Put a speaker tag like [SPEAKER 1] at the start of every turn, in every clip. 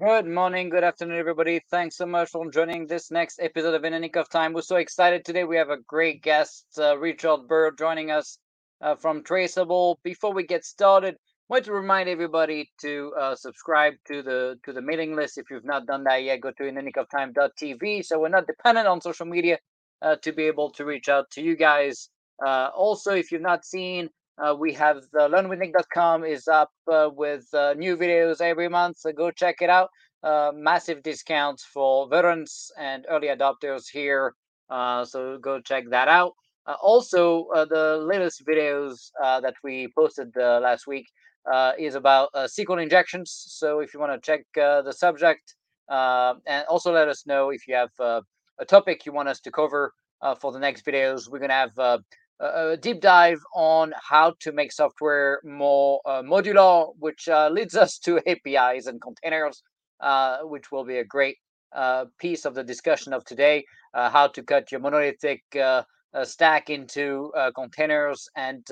[SPEAKER 1] Good morning, good afternoon, everybody. Thanks so much for joining this next episode of In a Nick of Time. We're so excited today. We have a great guest, uh, Richard Bird, joining us uh, from Traceable. Before we get started, I want to remind everybody to uh, subscribe to the to the mailing list. If you've not done that yet, go to inanicoftime.tv. So we're not dependent on social media uh, to be able to reach out to you guys. Uh, also, if you've not seen uh, we have the learnwithnick.com is up uh, with uh, new videos every month, so go check it out. Uh, massive discounts for veterans and early adopters here, uh, so go check that out. Uh, also, the latest videos that we posted last week is about SQL injections. So if you want to check the subject, and also let us know if you have a topic you want us to cover for the next videos. We're gonna have a deep dive on how to make software more uh, modular, which uh, leads us to APIs and containers, uh, which will be a great uh, piece of the discussion of today. Uh, how to cut your monolithic uh, stack into containers, and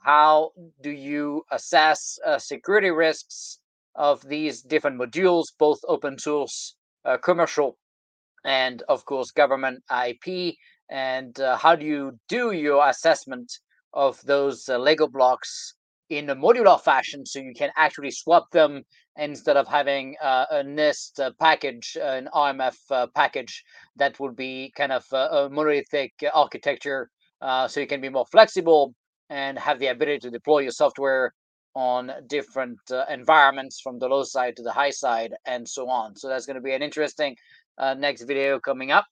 [SPEAKER 1] how do you assess security risks of these different modules, both open source, commercial, and of course government IP and uh, how do you do your assessment of those uh, Lego blocks in a modular fashion so you can actually swap them instead of having uh, a NIST uh, package, uh, an RMF uh, package that would be kind of a monolithic architecture so you can be more flexible and have the ability to deploy your software on different environments from the low side to the high side and so on. So that's going to be an interesting next video coming up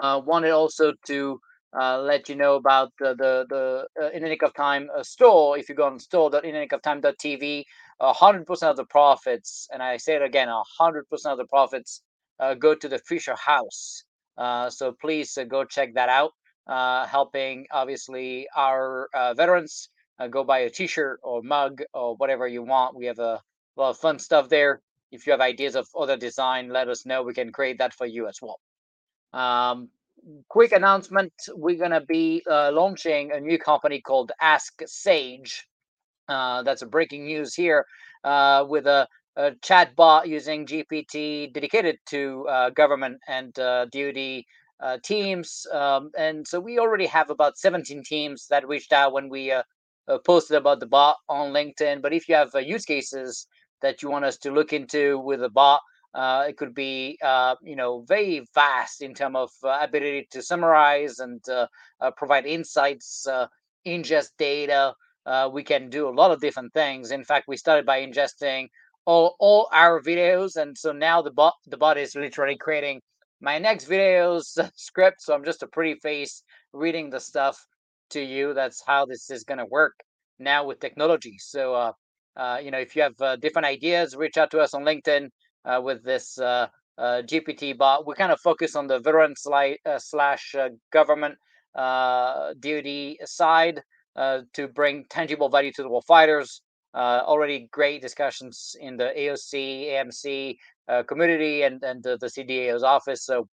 [SPEAKER 1] uh, wanted also to uh, let you know about the the, the uh, In of Time uh, store. If you go on store.inanicoftime.tv, hundred percent of the profits, and I say it again, hundred percent of the profits uh, go to the Fisher House. Uh, so please go check that out. helping obviously our veterans go buy a T-shirt or mug or whatever you want. We have a lot of fun stuff there. If you have ideas of other design, let us know. We can create that for you as well. Um, quick announcement we're going to be uh, launching a new company called Ask Sage. Uh, that's a breaking news here uh, with a, a chat bot using GPT dedicated to uh, government and uh, uh, teams. Um, and so we already have about 17 teams that reached out when we posted about the bot on LinkedIn. But if you have use cases that you want us to look into with a bot, uh, it could be, uh, you know, very vast in terms of uh, ability to summarize and uh, uh, provide insights, uh, ingest data. we can do a lot of different things. In fact, we started by ingesting all, all our videos, and so now the bot the bot is literally creating my next videos script. So I'm just a pretty face reading the stuff to you. That's how this is going to work now with technology. So, you know, if you have different ideas, reach out to us on LinkedIn uh, with this uh, uh, GPT bot. We kind of focus on the veteran sli- uh, slash uh, government uh, DoD side to bring tangible value to the fighters. already great discussions in the AOC, AMC community and, and the, the CDAO's office. So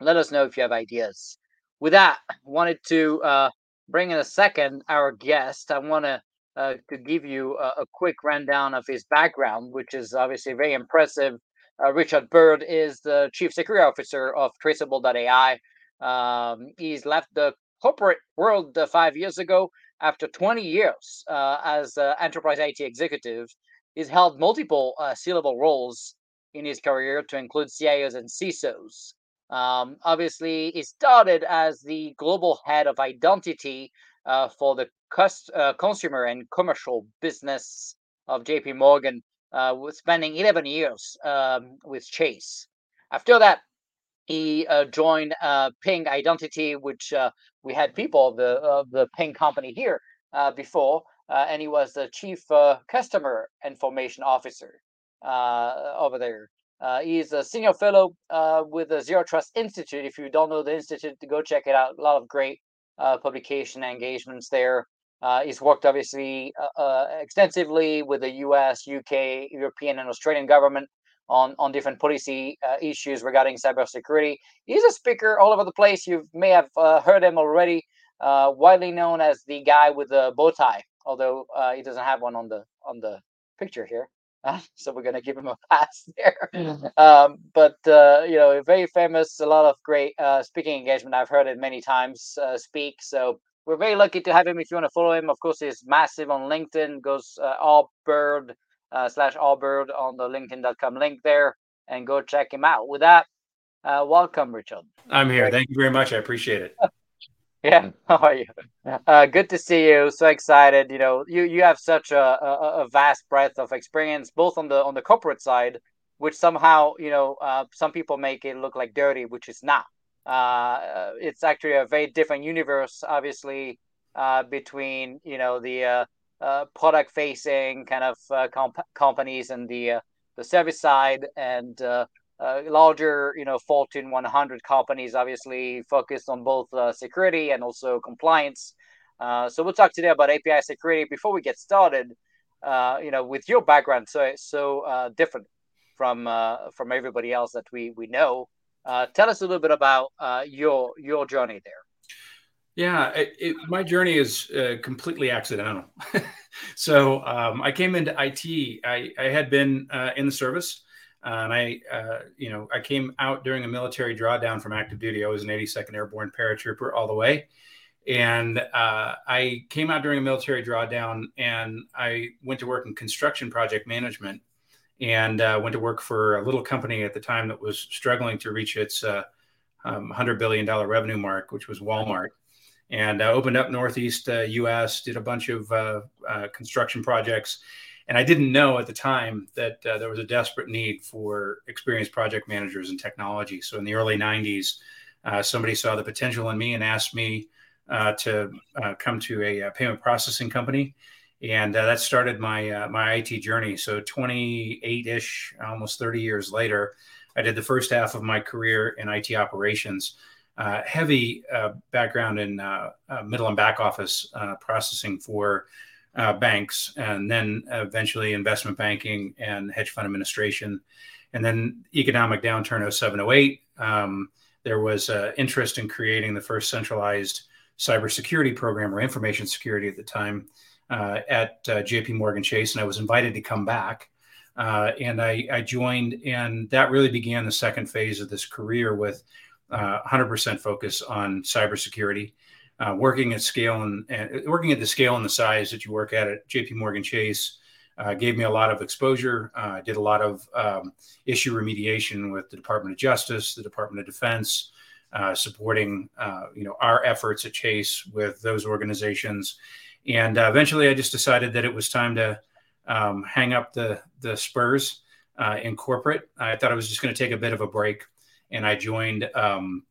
[SPEAKER 1] let us know if you have ideas. With that, wanted to bring in a second our guest. I want to uh, to give you a, a, quick rundown of his background, which is obviously very impressive. Uh, Richard Bird is the chief security officer of Traceable.ai. Um, he's left the corporate world uh, five years ago after 20 years uh, as an enterprise IT executive. He's held multiple uh, C-level roles in his career to include CIOs and CISOs. Um, obviously, he started as the global head of identity uh, for the cust- uh, consumer and commercial business of JP Morgan, uh, spending 11 years um, with Chase. After that, he uh, joined uh, Ping Identity, which uh, we had people of the of the Ping company here uh, before, uh, and he was the chief customer information officer over there. he's a senior fellow with the Zero Trust Institute. If you don't know the institute, go check it out. A lot of great publication engagements there. Uh, he's worked obviously uh, uh extensively with the U.S., U.K., European, and Australian government on on different policy uh, issues regarding cybersecurity. He's a speaker all over the place. You may have uh, heard him already. Uh, widely known as the guy with the bow tie, although he doesn't have one on the on the picture here. so we're gonna give him a pass there. Um, but uh, you know, very famous, a lot of great uh, speaking engagement. I've heard it many times uh, speak. So we're very lucky to have him. If you want to follow him, of course, he's massive on LinkedIn. Goes uh, allbird uh, slash allbird on the LinkedIn.com link there, and go check him out. With that, uh, welcome, Richard.
[SPEAKER 2] I'm here. Thank you very much. I appreciate it.
[SPEAKER 1] Yeah, how are you? Uh, good to see you. So excited. You know, you you have such a, a, a vast breadth of experience, both on the on the corporate side, which somehow you know uh, some people make it look like dirty, which is not. Uh, it's actually a very different universe, obviously, uh, between you know the uh, uh, product facing kind of uh, comp- companies and the uh, the service side and larger, you know, Fortune 100 companies, obviously focused on both security and also compliance. So we'll talk today about API security. Before we get started, you know, with your background, so so different from from everybody else that we we know. Tell us a little bit about your your journey there.
[SPEAKER 2] Yeah, it, it, my journey is completely accidental. so um, I came into IT. I, I had been in the service. Uh, and I, uh, you know, I came out during a military drawdown from active duty. I was an 82nd Airborne paratrooper all the way. And uh, I came out during a military drawdown and I went to work in construction project management and uh, went to work for a little company at the time that was struggling to reach its uh, um, $100 billion revenue mark, which was Walmart. And uh, opened up Northeast US, did a bunch of construction projects and I didn't know at the time that uh, there was a desperate need for experienced project managers in technology. So in the early 90s, uh, somebody saw the potential in me and asked me uh, to uh, come to a, a, uh, payment processing company. And uh, that started my my IT journey. So 28-ish, almost 30 years later, I did the first half of my career in IT operations. heavy background in middle and back office processing for uh, banks, and then eventually investment banking and hedge fund administration. And then economic downturn 07, 08, um, there was uh, interest in creating the first centralized cybersecurity program or information security at the time uh, at uh, JP Morgan Chase. And I was invited to come back. Uh, and I, I, joined, and that really began the second phase of this career with 100% uh, focus on cybersecurity uh, working at scale and, and, working at the scale and the size that you work at at JP Morgan Chase uh, gave me a lot of exposure. I did a lot of um, issue remediation with the Department of Justice, the Department of Defense, supporting you know our efforts at Chase with those organizations. And uh, eventually, I just decided that it was time to um, hang up the the spurs in corporate. I thought I was just going to take a bit of a break, and I joined um,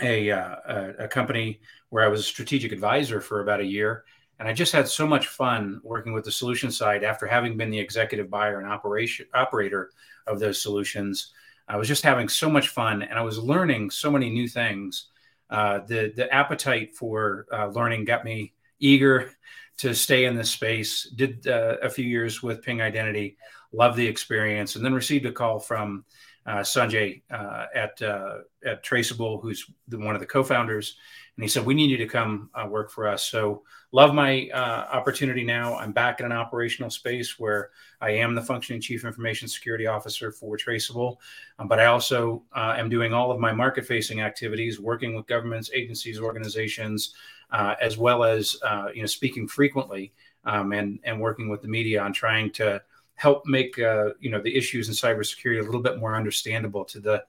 [SPEAKER 2] a, a, a company where I was a strategic advisor for about a year. And I just had so much fun working with the solution side after having been the executive buyer and operation operator of those solutions. I was just having so much fun and I was learning so many new things. Uh, the, the appetite for uh, learning got me eager to stay in this space. Did uh, a few years with Ping Identity, loved the experience, and then received a call from uh, Sanjay uh, at uh, at Traceable, who's the, one of the co-founders, and he said, "We need you to come uh, work for us." So, love my uh, opportunity now. I'm back in an operational space where I am the functioning chief information security officer for Traceable, um, but I also am doing all of my market-facing activities, working with governments, agencies, organizations, uh, as well as uh, you know speaking frequently um, and and working with the media on trying to help make uh, you know the issues in cybersecurity a little bit more understandable to the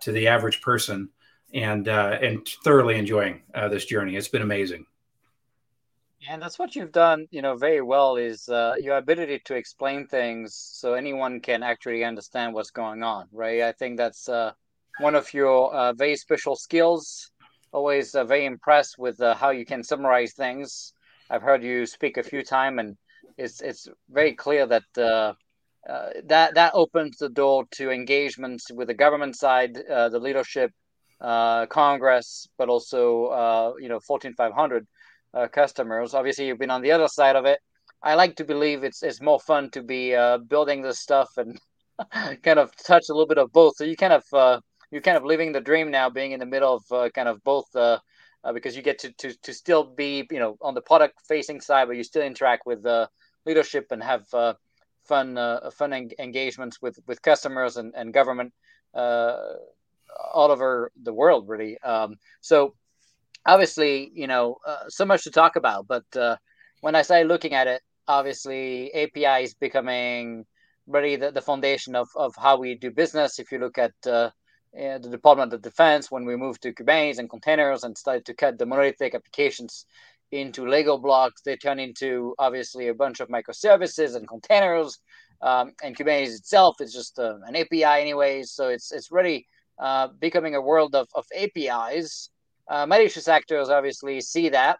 [SPEAKER 2] to the average person and uh, and thoroughly enjoying uh, this journey. It's been amazing.
[SPEAKER 1] And that's what you've done, you know, very well is uh, your ability to explain things so anyone can actually understand what's going on, right? I think that's uh, one of your uh, very special skills. Always uh, very impressed with uh, how you can summarize things. I've heard you speak a few times, and it's it's very clear that uh, uh, that that opens the door to engagements with the government side, uh, the leadership, uh, Congress, but also you know Fortune 500 uh, customers. Obviously, you've been on the other side of it. I like to believe it's it's more fun to be building this stuff and kind of touch a little bit of both. So you kind of you're kind of living the dream now, being in the middle of uh, kind of both. because you get to, to, to still be you know on the product facing side, but you still interact with the leadership and have fun uh, fun en- engagements with with customers and, and government uh, all over the world really um, so obviously you know uh, so much to talk about but uh, when i started looking at it obviously api is becoming really the, the foundation of, of how we do business if you look at uh, the department of defense when we moved to kubernetes and containers and started to cut the monolithic applications into Lego blocks. They turn into obviously a bunch of microservices and containers. Um, and Kubernetes itself is just uh, an API, anyways. So it's it's really uh, becoming a world of, of APIs. Uh, malicious actors obviously see that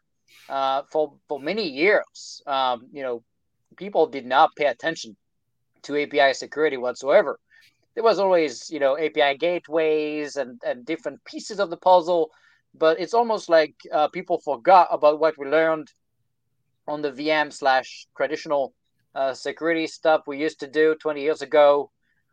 [SPEAKER 1] uh, for for many years. Um, you know, people did not pay attention to API security whatsoever. There was always, you know, API gateways and, and different pieces of the puzzle but it's almost like uh, people forgot about what we learned on the VM slash traditional uh, security stuff we used to do 20 years ago.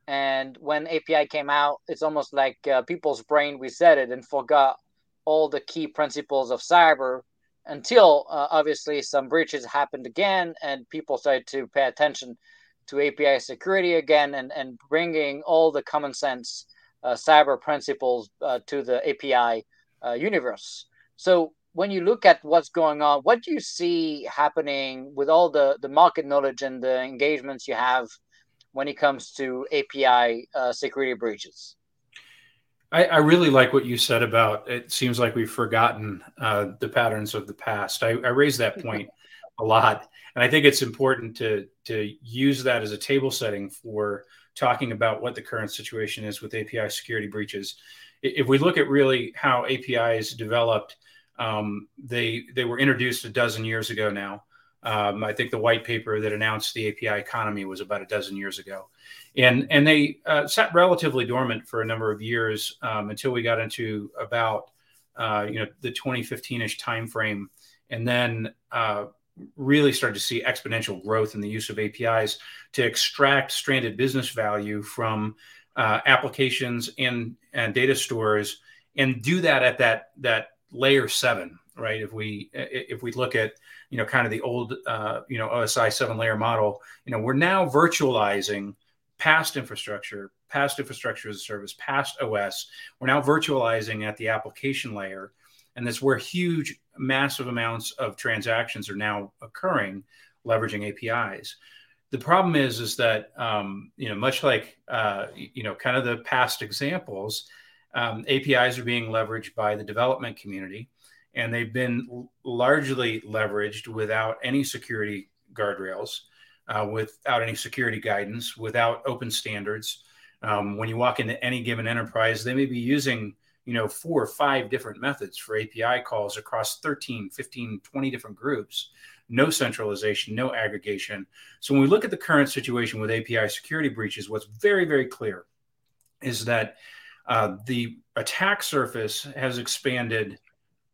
[SPEAKER 1] And when API came out, it's almost like uh, people's brain reset it and forgot all the key principles of cyber until uh, obviously some breaches happened again and people started to pay attention to API security again and, and bringing all the common sense uh, cyber principles uh, to the API uh, universe. So when you look at what's going on, what do you see happening with all the, the market knowledge and the engagements you have when it comes to API uh, security breaches?
[SPEAKER 2] I, I, really like what you said about it seems like we've forgotten uh, the patterns of the past. I, I raised that point a lot. And I think it's important to, to use that as a table setting for talking about what the current situation is with API security breaches. If we look at really how APIs developed, um, they they were introduced a dozen years ago now. Um, I think the white paper that announced the API economy was about a dozen years ago, and and they uh, sat relatively dormant for a number of years um, until we got into about uh, you know the 2015ish timeframe, and then uh, really started to see exponential growth in the use of APIs to extract stranded business value from uh, applications and and data stores and do that at that that layer seven right? If we if we look at you know kind of the old uh, you know osi seven layer model you know we're now virtualizing past infrastructure past infrastructure as a service past os we're now virtualizing at the application layer and that's where huge massive amounts of transactions are now occurring leveraging apis the problem is is that um, you know much like uh, you know kind of the past examples um, apis are being leveraged by the development community and they've been largely leveraged without any security guardrails uh, without any security guidance without open standards. Um, when you walk into any given enterprise they may be using you know four or five different methods for api calls across 13 15 20 different groups no centralization, no aggregation. So when we look at the current situation with API security breaches, what's very, very clear is that uh, the attack surface has expanded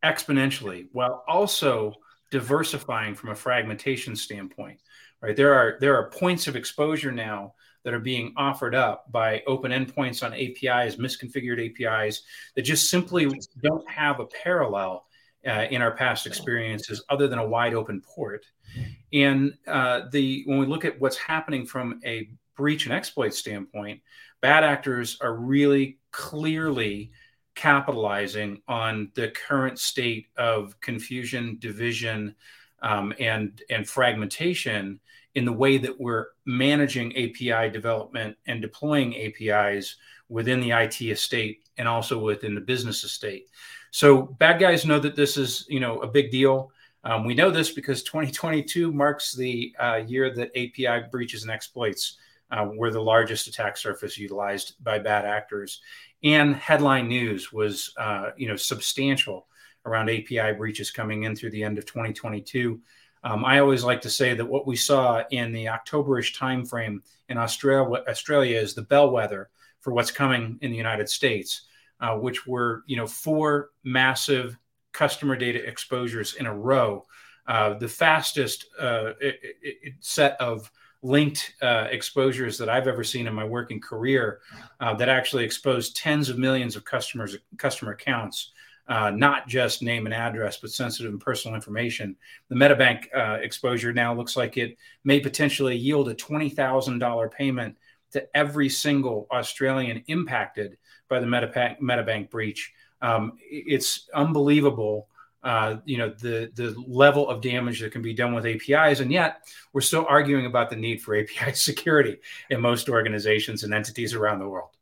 [SPEAKER 2] exponentially while also diversifying from a fragmentation standpoint. Right there are there are points of exposure now that are being offered up by open endpoints on APIs, misconfigured APIs that just simply don't have a parallel uh, in our past experiences other than a wide open port. And uh, the when we look at what's happening from a breach and exploit standpoint, bad actors are really clearly capitalizing on the current state of confusion, division, um, and and fragmentation in the way that we're managing API development and deploying APIs within the IT estate and also within the business estate. So bad guys know that this is, you know, a big deal. Um, we know this because 2022 marks the uh, year that API breaches and exploits uh, were the largest attack surface utilized by bad actors, and headline news was, uh, you know, substantial around API breaches coming in through the end of 2022. Um, I always like to say that what we saw in the Octoberish timeframe in Australia, Australia is the bellwether for what's coming in the United States uh, which were you know four massive customer data exposures in a row, uh, the fastest uh, it, it set of linked uh, exposures that I've ever seen in my working career uh, that actually exposed tens of millions of customers customer accounts uh, not just name and address, but sensitive and personal information. The Medibank uh, exposure now looks like it may potentially yield a $20,000 payment to every single Australian impacted by the Medibank, Medibank breach. Um, it's unbelievable. Uh, you know the the level of damage that can be done with APIs, and yet we're still arguing about the need for API security in most organizations and entities around the world.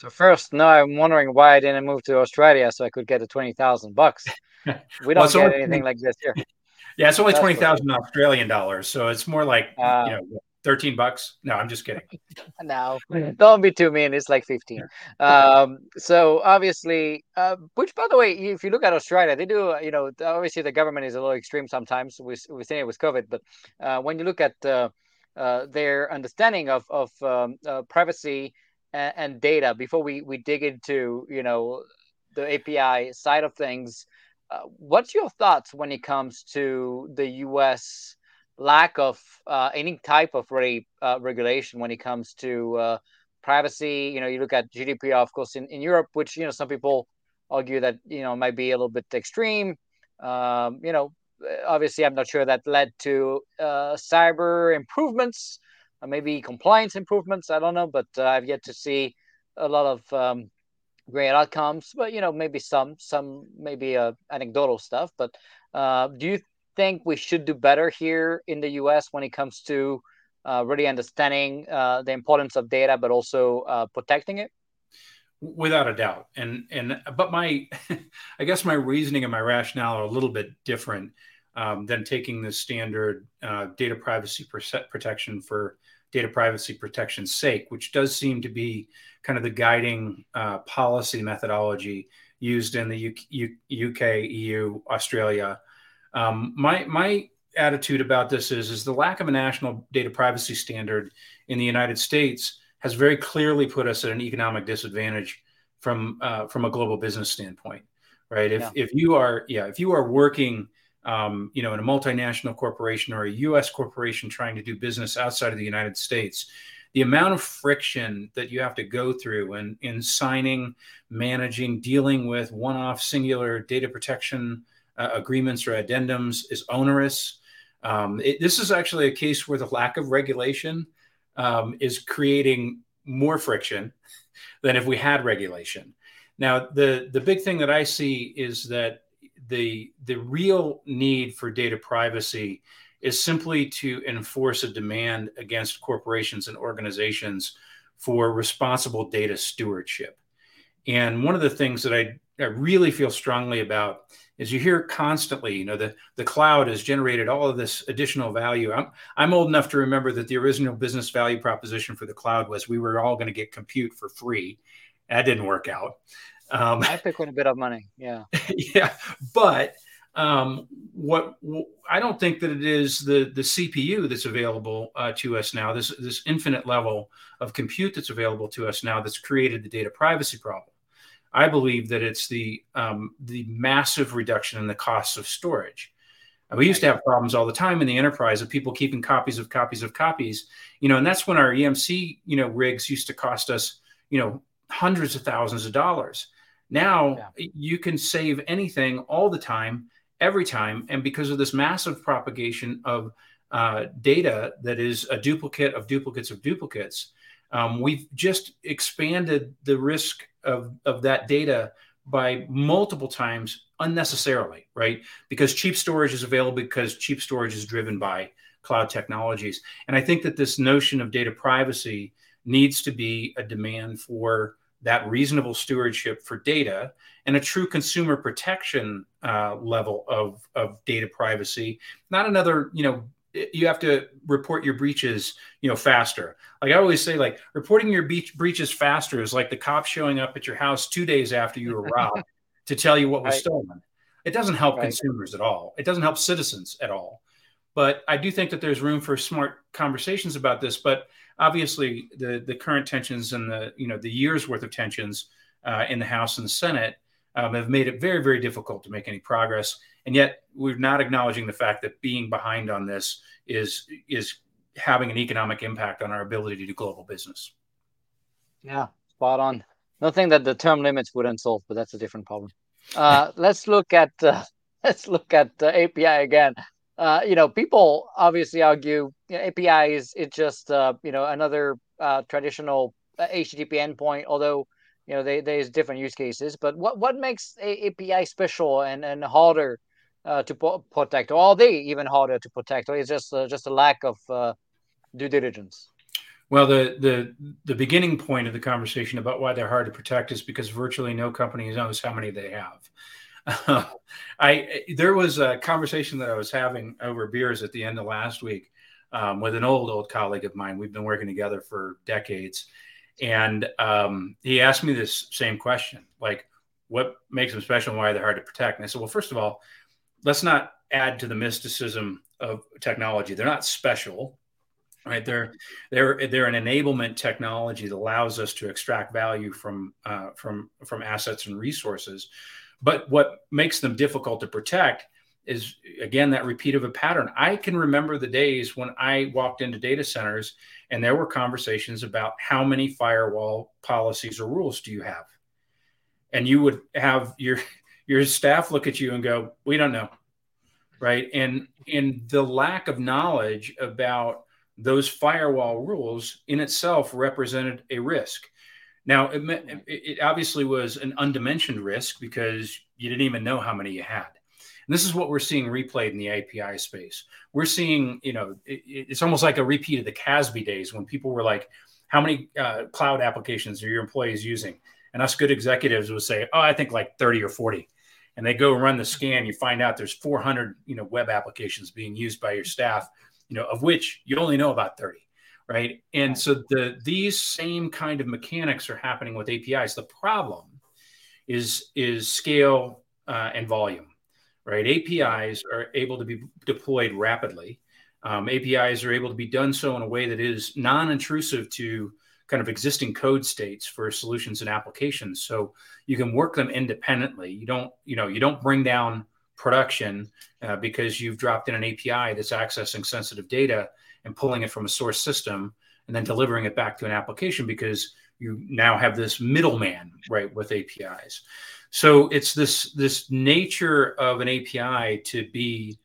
[SPEAKER 1] So first, now I'm wondering why I didn't move to Australia so I could get the twenty thousand bucks. We don't well, get anything like this here.
[SPEAKER 2] Yeah, it's only That's twenty thousand Australian dollars, so it's more like uh, you know 13 bucks? No i'm just kidding.
[SPEAKER 1] No don't be too mean it's like 15 um, so obviously uh, which by the way if you look at australia they do you know obviously the government is a little extreme sometimes we, we've seen it with covid but uh, when you look at uh, uh, their understanding of, of um, uh, privacy and, and, data before we, we dig into you know the api side of things what's your thoughts when it comes to the us lack of uh, any type of really, uh, regulation when it comes to uh, privacy. You know, you look at GDPR, of course, in, in Europe, which you know some people argue that you know might be a little bit extreme. Um, you know, obviously, I'm not sure that led to uh, cyber improvements, maybe compliance improvements. I don't know, but uh, I've yet to see a lot of um, great outcomes. But you know, maybe some some maybe uh, anecdotal stuff. But do you think we should do better here in the US when it comes to uh, really understanding uh, the importance of data, but also uh, protecting it?
[SPEAKER 2] Without a doubt, and and but my, I guess my reasoning and my rationale are a little bit different um, than taking the standard uh, data privacy protection for data privacy protection's sake, which does seem to be kind of the guiding uh, policy methodology used in the U- U- UK, EU, Australia, um, my my attitude about this is is the lack of a national data privacy standard in the United States has very clearly put us at an economic disadvantage from uh, from a global business standpoint, right? If yeah. if you are yeah if you are working um, you know in a multinational corporation or a U.S. corporation trying to do business outside of the United States, the amount of friction that you have to go through in in signing, managing, dealing with one-off singular data protection uh, agreements or addendums is onerous. Um, it, this is actually a case where the lack of regulation um, is creating more friction than if we had regulation. Now, the the big thing that I see is that the the real need for data privacy is simply to enforce a demand against corporations and organizations for responsible data stewardship. And one of the things that I, I really feel strongly about is you hear constantly, you know, the, the cloud has generated all of this additional value. I'm, I'm old enough to remember that the original business value proposition for the cloud was we were all going to get compute for free. That didn't work out.
[SPEAKER 1] Um, I pick quite a bit of money. Yeah.
[SPEAKER 2] yeah. But um, what I don't think that it is the, the CPU that's available uh, to us now, this, this infinite level of compute that's available to us now that's created the data privacy problem. I believe that it's the um, the massive reduction in the costs of storage. And we used to have problems all the time in the enterprise of people keeping copies of copies of copies, you know, and that's when our EMC, you know, rigs used to cost us, you know, hundreds of thousands of dollars. Now yeah. you can save anything all the time, every time, and because of this massive propagation of uh, data that is a duplicate of duplicates of duplicates, um, we've just expanded the risk of, of that data by multiple times unnecessarily, right? Because cheap storage is available because cheap storage is driven by cloud technologies. And I think that this notion of data privacy needs to be a demand for that reasonable stewardship for data and a true consumer protection uh, level of, of data privacy, not another, you know, you have to report your breaches you know faster. Like i always say like reporting your beach breaches faster is like the cops showing up at your house two days after you were robbed to tell you what was right. stolen. It doesn't help right. consumers at all. It doesn't help citizens at all but i do think that there's room for smart conversations about this but obviously the the current tensions and the you know the years worth of tensions uh, in the house and the senate um, have made it very very difficult to make any progress and yet we're not acknowledging the fact that being behind on this is is having an economic impact on our ability to do global business.
[SPEAKER 1] Yeah, spot on. Nothing that the term limits wouldn't solve, but that's a different problem. Uh, let's look at uh, let's look at uh, API again. Uh, you know, people obviously argue you know, API is it's just uh, you know another uh, traditional HTTP endpoint, although you know they, there's different use cases. But what what makes a API special and and harder uh, to po- protect, or are they even harder to protect, or is just uh, just a lack of uh, due diligence?
[SPEAKER 2] Well, the the the beginning point of the conversation about why they're hard to protect is because virtually no company knows how many they have. I there was a conversation that I was having over beers at the end of last week um, with an old old colleague of mine. We've been working together for decades, and um, he asked me this same question, like, "What makes them special and why they're hard to protect?" And I said, "Well, first of all, let's not add to the mysticism of technology. They're not special." Right, they're they're they're an enablement technology that allows us to extract value from uh, from from assets and resources. But what makes them difficult to protect is again that repeat of a pattern. I can remember the days when I walked into data centers and there were conversations about how many firewall policies or rules do you have? And you would have your your staff look at you and go, "We don't know." Right? And and the lack of knowledge about those firewall rules in itself represented a risk. Now, it, it obviously was an undimensioned risk because you didn't even know how many you had. And this is what we're seeing replayed in the API space. We're seeing, you know, it, it's almost like a repeat of the CASB days when people were like, how many uh, cloud applications are your employees using? And us good executives would say, oh, I think like 30 or 40. And they go run the scan, you find out there's 400, you know, web applications being used by your staff, you know, of which you only know about 30 right and so the these same kind of mechanics are happening with apis the problem is is scale uh, and volume right? APIs are able to be deployed rapidly. Um, APIs are able to be done so in a way that is non-intrusive to kind of existing code states for solutions and applications. So you can work them independently. You don't, you know, you don't bring down production uh, because you've dropped in an API that's accessing sensitive data and pulling it from a source system and then delivering it back to an application because you now have this middleman, right, with APIs. So it's this this nature of an API to be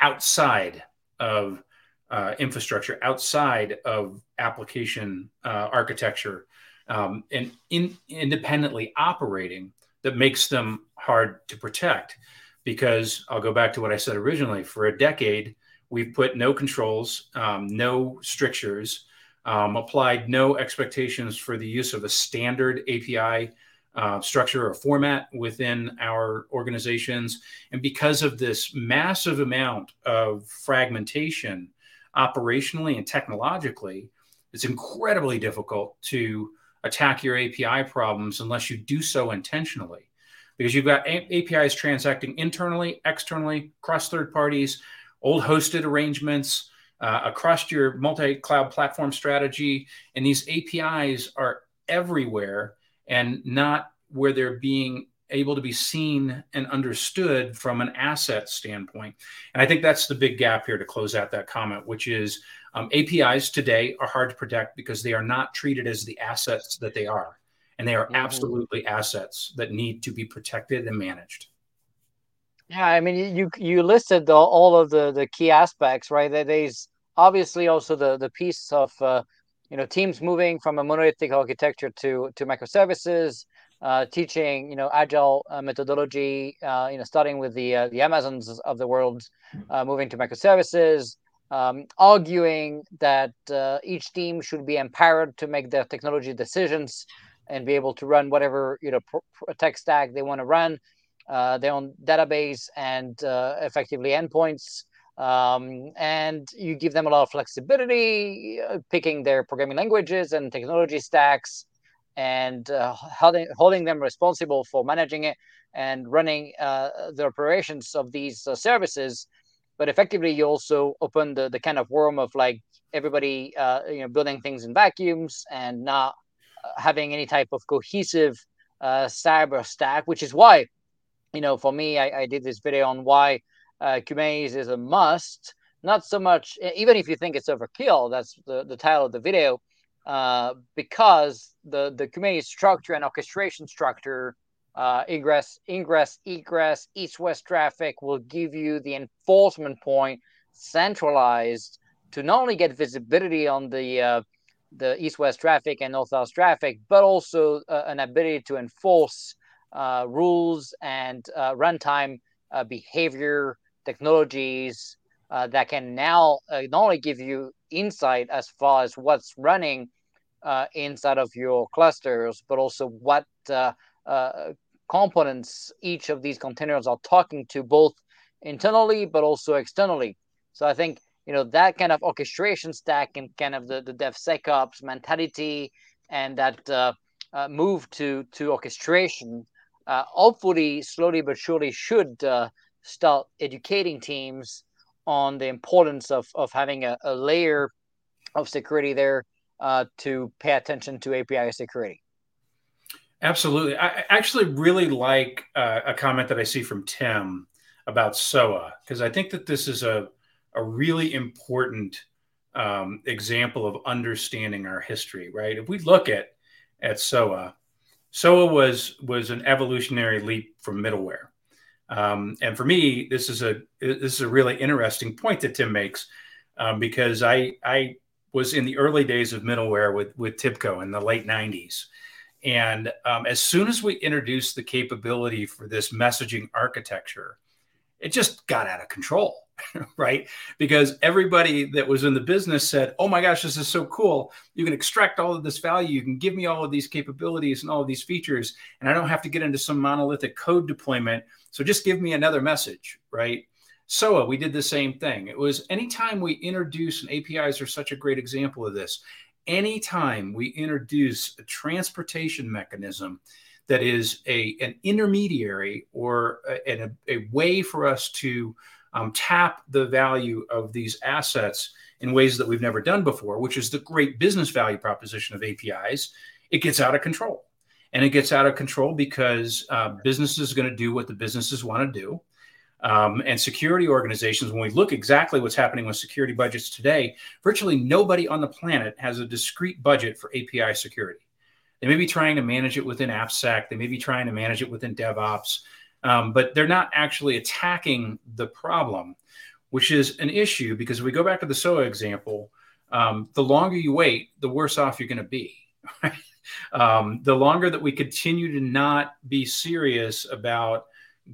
[SPEAKER 2] outside of uh, infrastructure, outside of application uh, architecture, um, and in, independently operating that makes them hard to protect. Because I'll go back to what I said originally. For a decade, we've put no controls, um, no strictures, um, applied no expectations for the use of a standard API uh, structure or format within our organizations. And because of this massive amount of fragmentation operationally and technologically, it's incredibly difficult to attack your API problems unless you do so intentionally. Because you've got APIs transacting internally, externally, across third parties, old hosted arrangements, uh, across your multi cloud platform strategy. And these APIs are everywhere and not where they're being able to be seen and understood from an asset standpoint. And I think that's the big gap here to close out that comment, which is um, APIs today are hard to protect because they are not treated as the assets that they are. And they are mm-hmm. absolutely assets that need to be protected and managed.
[SPEAKER 1] Yeah, I mean, you you listed the, all of the the key aspects, right? There's obviously also the the piece of uh, you know teams moving from a monolithic architecture to to microservices uh, teaching you know agile uh, methodology uh, you know starting with the uh, the amazons of the world uh, moving to microservices um, arguing that uh, each team should be empowered to make their technology decisions and be able to run whatever you know tech stack they want to run their own database and effectively endpoints um, and you give them a lot of flexibility, uh, picking their programming languages and technology stacks, and uh, holding, holding them responsible for managing it and running uh, the operations of these uh, services. But effectively, you also open the, the kind of worm of like everybody, uh, you know, building things in vacuums and not uh, having any type of cohesive cyber stack, which is why, you know, for me, I, I did this video on why uh, Kubernetes is a must. Not so much, even if you think it's overkill, that's the, the title of the video, uh, because the, the Kubernetes structure and orchestration structure uh, ingress, ingress, egress, east-west traffic will give you the enforcement point centralized to not only get visibility on the uh, the east-west traffic and north-south traffic, but also uh, an ability to enforce uh, rules and uh, runtime uh, behavior technologies uh, that can now uh, not only give you insight as far as what's running inside of your clusters, but also what components each of these containers are talking to both internally but also externally. So I think you know that kind of orchestration stack and kind of the the DevSecOps mentality and that uh, uh, move to to orchestration, uh, hopefully slowly but surely should uh, start educating teams on the importance of of having a, a layer of security there uh, to pay attention to API security.
[SPEAKER 2] Absolutely. I actually really like uh, a comment that I see from Tim about SOA because I think that this is a a really important um, example of understanding our history, right? If we look at at SOA, SOA was was an evolutionary leap from middleware, um, and for me, this is a this is a really interesting point that Tim makes um, because I I was in the early days of middleware with with TIBCO in the late '90s, and um, as soon as we introduced the capability for this messaging architecture, it just got out of control right? Because everybody that was in the business said, "Oh my gosh, this is so cool! You can extract all of this value. You can give me all of these capabilities and all of these features, and I don't have to get into some monolithic code deployment. So just give me another message, right?" SOA, we did the same thing. It was anytime we introduce, and APIs are such a great example of this. Anytime we introduce a transportation mechanism that is a an intermediary or a, a, a way for us to um, tap the value of these assets in ways that we've never done before, which is the great business value proposition of APIs, it gets out of control. And it gets out of control because uh, businesses are going to do what the businesses want to do. Um, and security organizations, when we look exactly what's happening with security budgets today, virtually nobody on the planet has a discrete budget for API security. They may be trying to manage it within AppSec, they may be trying to manage it within DevOps, um, but they're not actually attacking the problem, which is an issue because if we go back to the SOA example, um, the longer you wait, the worse off you're going to be. um, the longer that we continue to not be serious about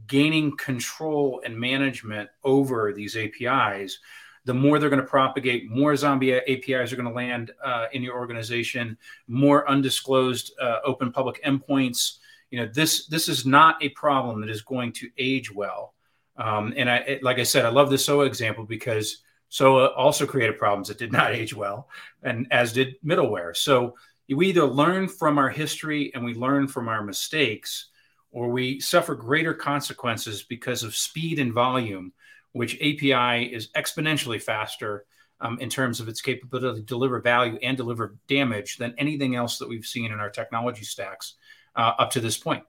[SPEAKER 2] gaining control and management over these APIs, the more they're going to propagate, more zombie APIs are going to land uh, in your organization, more undisclosed uh, open public endpoints you know this this is not a problem that is going to age well. Um, and i like i said i love the soa example because soa also created problems that did not age well and as did middleware. So we either learn from our history and we learn from our mistakes or we suffer greater consequences because of speed and volume which api is exponentially faster um, in terms of its capability to deliver value and deliver damage than anything else that we've seen in our technology stacks uh, up to this point.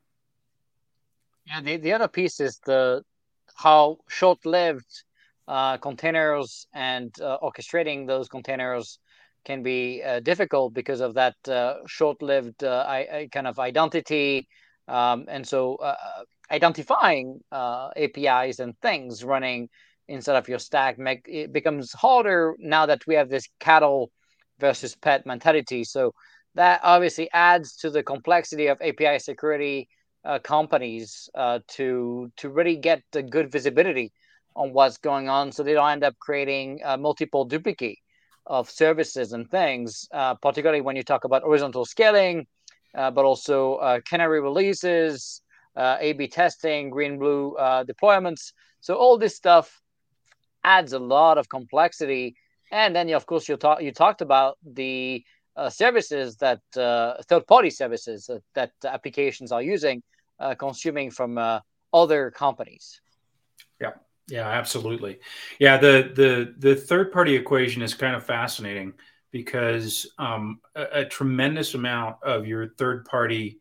[SPEAKER 1] Yeah, the, the other piece is the how short-lived uh, containers and uh, orchestrating those containers can be uh, difficult because of that uh, short-lived uh, I, kind of identity, um, and so identifying APIs and things running inside of your stack make, it becomes harder now that we have this cattle versus pet mentality. So that obviously adds to the complexity of API security uh, companies uh, to to really get the good visibility on what's going on, so they don't end up creating uh, multiple duplicate of services and things. Uh, particularly when you talk about horizontal scaling, uh, but also uh, canary releases, A/B testing, green blue deployments. So all this stuff adds a lot of complexity. And then, of course, you talk you talked about the uh, services that uh, third-party services that, that, applications are using, uh, consuming from uh, other companies.
[SPEAKER 2] Yeah, yeah, absolutely. Yeah, the the the third-party equation is kind of fascinating because um, a, a, tremendous amount of your third-party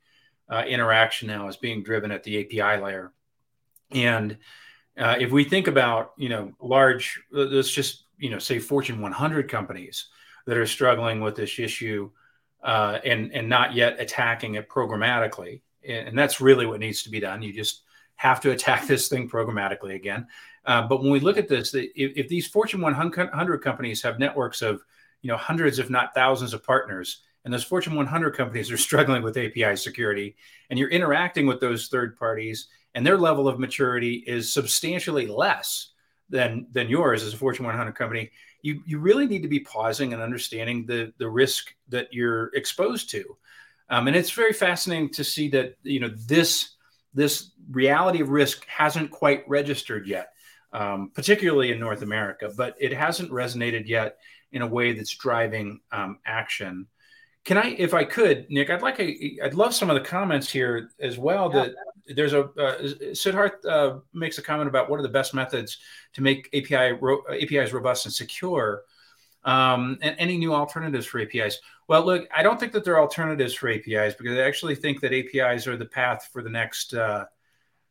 [SPEAKER 2] uh, interaction now is being driven at the API layer, and uh, if we think about you know large, let's just you know say Fortune 100 companies that are struggling with this issue uh, and and not yet attacking it programmatically. and that's really what needs to be done. You just have to attack this thing programmatically again. Uh, but when we look at this, if, if, these Fortune 100 companies have networks of you know hundreds, if not thousands, of partners, and those Fortune 100 companies are struggling with API security, and you're interacting with those third parties, and their level of maturity is substantially less than than yours as a Fortune 100 company, you you really need to be pausing and understanding the the risk that you're exposed to. Um, and it's very fascinating to see that you know this this reality of risk hasn't quite registered yet, um, particularly in North America, but it hasn't resonated yet in a way that's driving um, action. Can I, if I could, Nick, I'd like a, I'd love some of the comments here as well. Yeah. That there's a uh, Siddharth uh, makes a comment about what are the best methods to make API ro- APIs robust and secure, um, and any new alternatives for APIs. Well, look, I don't think that there are alternatives for APIs because I actually think that APIs are the path for the next uh,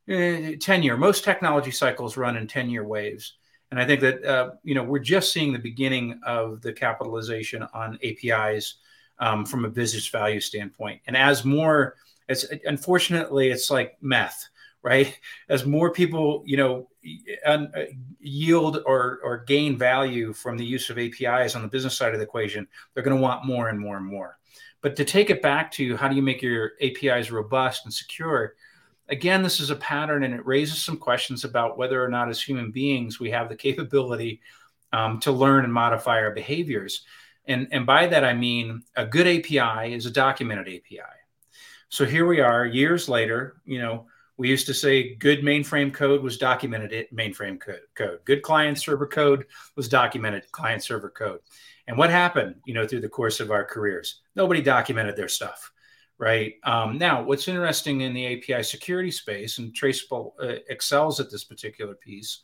[SPEAKER 2] eh, 10 year. Most technology cycles run in 10 year waves. And I think that, uh, you know, we're just seeing the beginning of the capitalization on APIs um, from a business value standpoint. And as more, it's unfortunately, it's like meth, right? As more people, you know, uh, yield or or gain value from the use of APIs on the business side of the equation, they're going to want more and more and more. But to take it back to how do you make your APIs robust and secure? Again, this is a pattern, and it raises some questions about whether or not, as human beings, we have the capability um, to learn and modify our behaviors. And, and by that, I mean a good API is a documented API. So here we are years later, you know, we used to say good mainframe code was documented it mainframe code. Good client server code was documented client server code. And what happened, you know, through the course of our careers? Nobody documented their stuff, right? Um, now, what's interesting in the API security space, and Traceable uh, excels at this particular piece,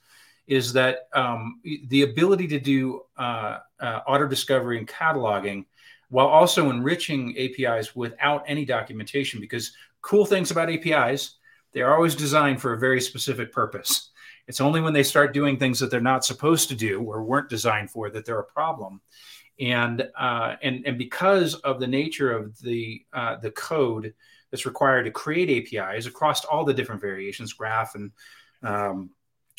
[SPEAKER 2] is that um, the ability to do uh, uh, auto discovery and cataloging while also enriching APIs without any documentation. Because cool things about APIs, they're always designed for a very specific purpose. It's only when they start doing things that they're not supposed to do or weren't designed for that they're a problem. And uh, and and because of the nature of the uh, the code that's required to create APIs across all the different variations, graph and um,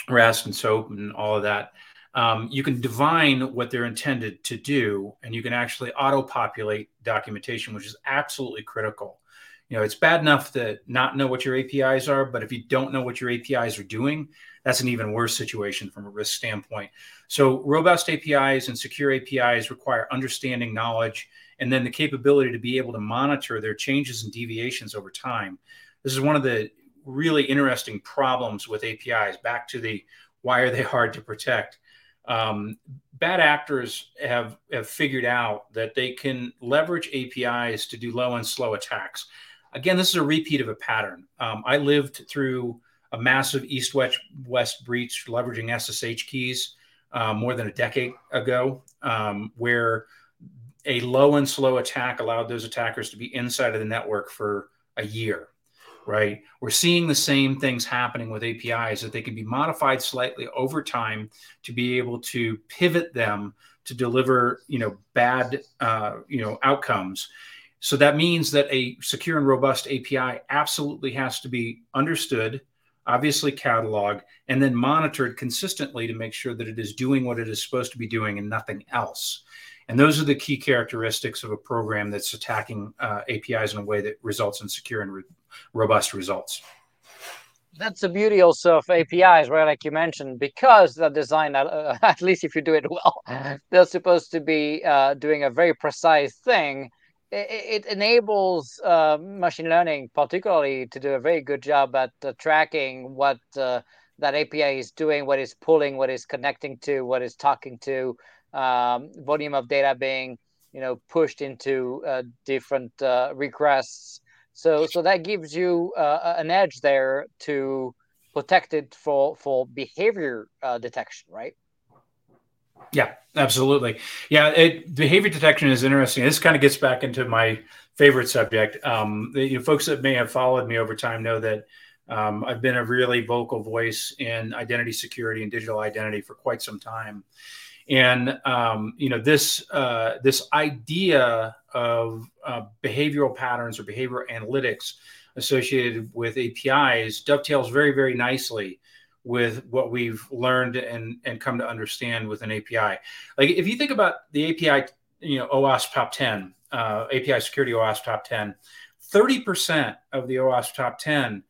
[SPEAKER 2] REST and SOAP and all of that, um, you can divine what they're intended to do, and you can actually auto-populate documentation, which is absolutely critical. You know, it's bad enough to not know what your APIs are, but if you don't know what your APIs are doing, that's an even worse situation from a risk standpoint. So, robust APIs and secure APIs require understanding, knowledge, and then the capability to be able to monitor their changes and deviations over time. This is one of the really interesting problems with APIs. Back to the why are they hard to protect? Um, bad actors have, have figured out that they can leverage APIs to do low and slow attacks. Again, this is a repeat of a pattern. Um, I lived through a massive east west west breach leveraging SSH keys uh, more than a decade ago, um, where a low and slow attack allowed those attackers to be inside of the network for a year right? We're seeing the same things happening with APIs that they can be modified slightly over time to be able to pivot them to deliver, you know, bad, uh, you know, outcomes. So that means that a secure and robust API absolutely has to be understood, obviously cataloged, and then monitored consistently to make sure that it is doing what it is supposed to be doing and nothing else. And those are the key characteristics of a program that's attacking uh, APIs in a way that results in secure and re- robust results.
[SPEAKER 1] That's the beauty also of APIs, right? Like you mentioned, because they're designed, uh, at least if you do it well, they're supposed to be uh, doing a very precise thing. It, it enables uh, machine learning, particularly, to do a very good job at uh, tracking what uh, that API is doing, what is pulling, what is connecting to, what is talking to, um, volume of data being, you know, pushed into uh, different requests so so that gives you uh, an edge there to protect it for for behavior uh, detection, right?
[SPEAKER 2] Yeah, absolutely. Yeah, it, behavior detection is interesting. This kind of gets back into my favorite subject. Um, the, you know, folks that may have followed me over time know that um, I've been a really vocal voice in identity security and digital identity for quite some time. And um, you know this uh, this idea of uh, behavioral patterns or behavioral analytics associated with APIs dovetails very, very nicely with what we've learned and, and come to understand with an API. Like if you think about the API, you know, OWASP top 10, uh, API security OWASP top 10, 30% of the OWASP top 10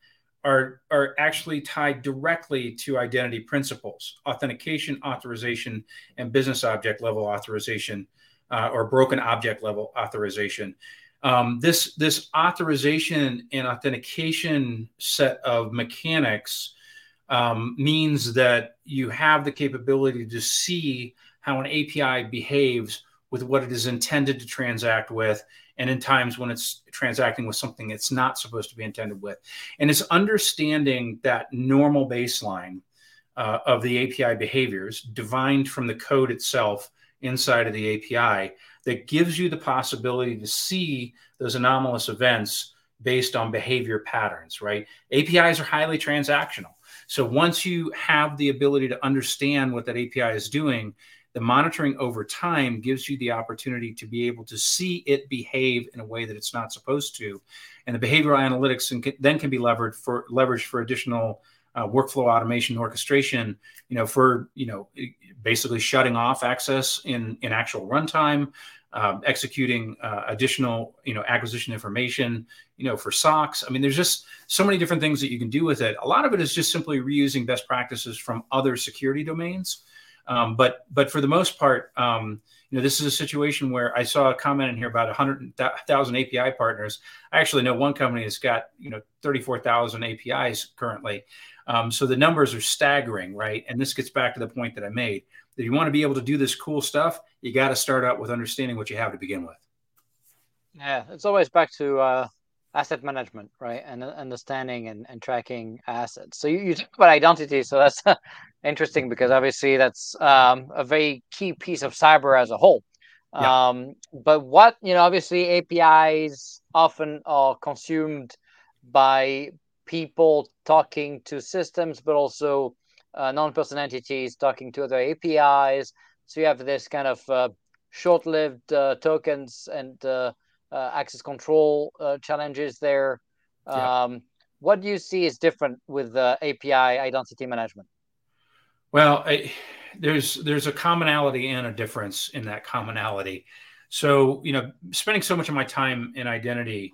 [SPEAKER 2] are, are actually tied directly to identity principles, authentication, authorization, and business object level authorization uh, or broken object level authorization. Um, this, this authorization and authentication set of mechanics um, means that you have the capability to see how an API behaves with what it is intended to transact with and in times when it's transacting with something it's not supposed to be intended with. And it's understanding that normal baseline uh, of the API behaviors divined from the code itself inside of the API that gives you the possibility to see those anomalous events based on behavior patterns, right? APIs are highly transactional. So once you have the ability to understand what that API is doing, the monitoring over time gives you the opportunity to be able to see it behave in a way that it's not supposed to. And the behavioral analytics then can be leveraged for leveraged for additional uh, workflow automation orchestration you know for you know basically shutting off access in in actual runtime um, executing uh, additional you know acquisition information you know for SOCs. I mean there's just so many different things that you can do with it. A lot of it is just simply reusing best practices from other security domains um, but but for the most part, um, you know, this is a situation where I saw a comment in here about 100,000 API partners. I actually know one company that's got you know 34,000 APIs currently. Um, so the numbers are staggering, right? And this gets back to the point that I made that you want to be able to do this cool stuff, you got to start out with understanding what you have to begin with.
[SPEAKER 1] Yeah, it's always back to uh, asset management, right? And understanding and, and tracking assets. So you, you talk about identity. So that's interesting because obviously that's um, a very key piece of cyber as a whole. Yeah. Um, but what, you know, obviously APIs often are consumed by people talking to systems, but also uh, non-person entities talking to other APIs. So you have this kind of uh, short-lived uh, tokens and uh, uh, access control uh, challenges there. Yeah. Um, what do you see is different with API identity management?
[SPEAKER 2] Well, I, there's there's a commonality and a difference in that commonality. So you know, spending so much of my time in identity,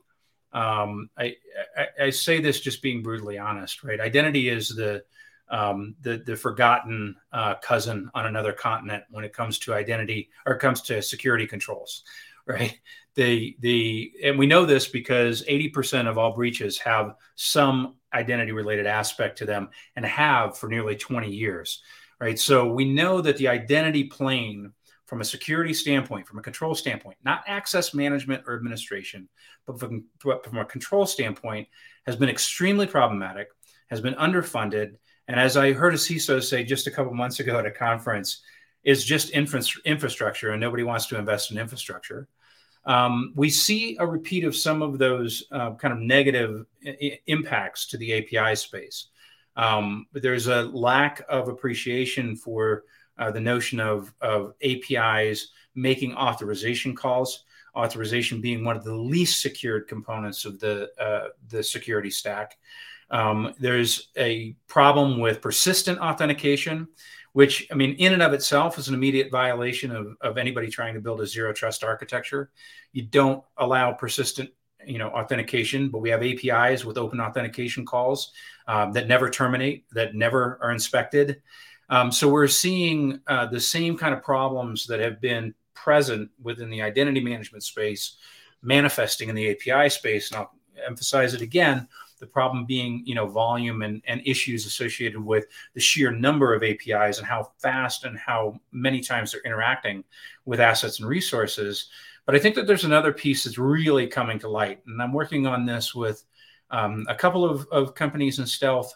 [SPEAKER 2] um, I, I, I say this just being brutally honest, right? Identity is the um, the the forgotten uh, cousin on another continent when it comes to identity or comes to security controls, right? The the and we know this because 80% of all breaches have some identity related aspect to them and have for nearly 20 years, right? So we know that the identity plane from a security standpoint, from a control standpoint, not access management or administration, but from, from a control standpoint, has been extremely problematic, has been underfunded, and as I heard a CISO say just a couple months ago at a conference, is just infra- infrastructure, and nobody wants to invest in infrastructure. Um, we see a repeat of some of those uh, kind of negative I- impacts to the API space. Um, there's a lack of appreciation for uh, the notion of, of APIs making authorization calls, authorization being one of the least secured components of the, uh, the security stack. Um, there's a problem with persistent authentication, which, I mean, in and of itself is an immediate violation of, of anybody trying to build a zero trust architecture. You don't allow persistent you know authentication but we have apis with open authentication calls um, that never terminate that never are inspected um, so we're seeing uh, the same kind of problems that have been present within the identity management space manifesting in the api space and i'll emphasize it again the problem being you know volume and, and issues associated with the sheer number of apis and how fast and how many times they're interacting with assets and resources. But i think that there's another piece that's really coming to light and i'm working on this with um, a couple of, of companies in stealth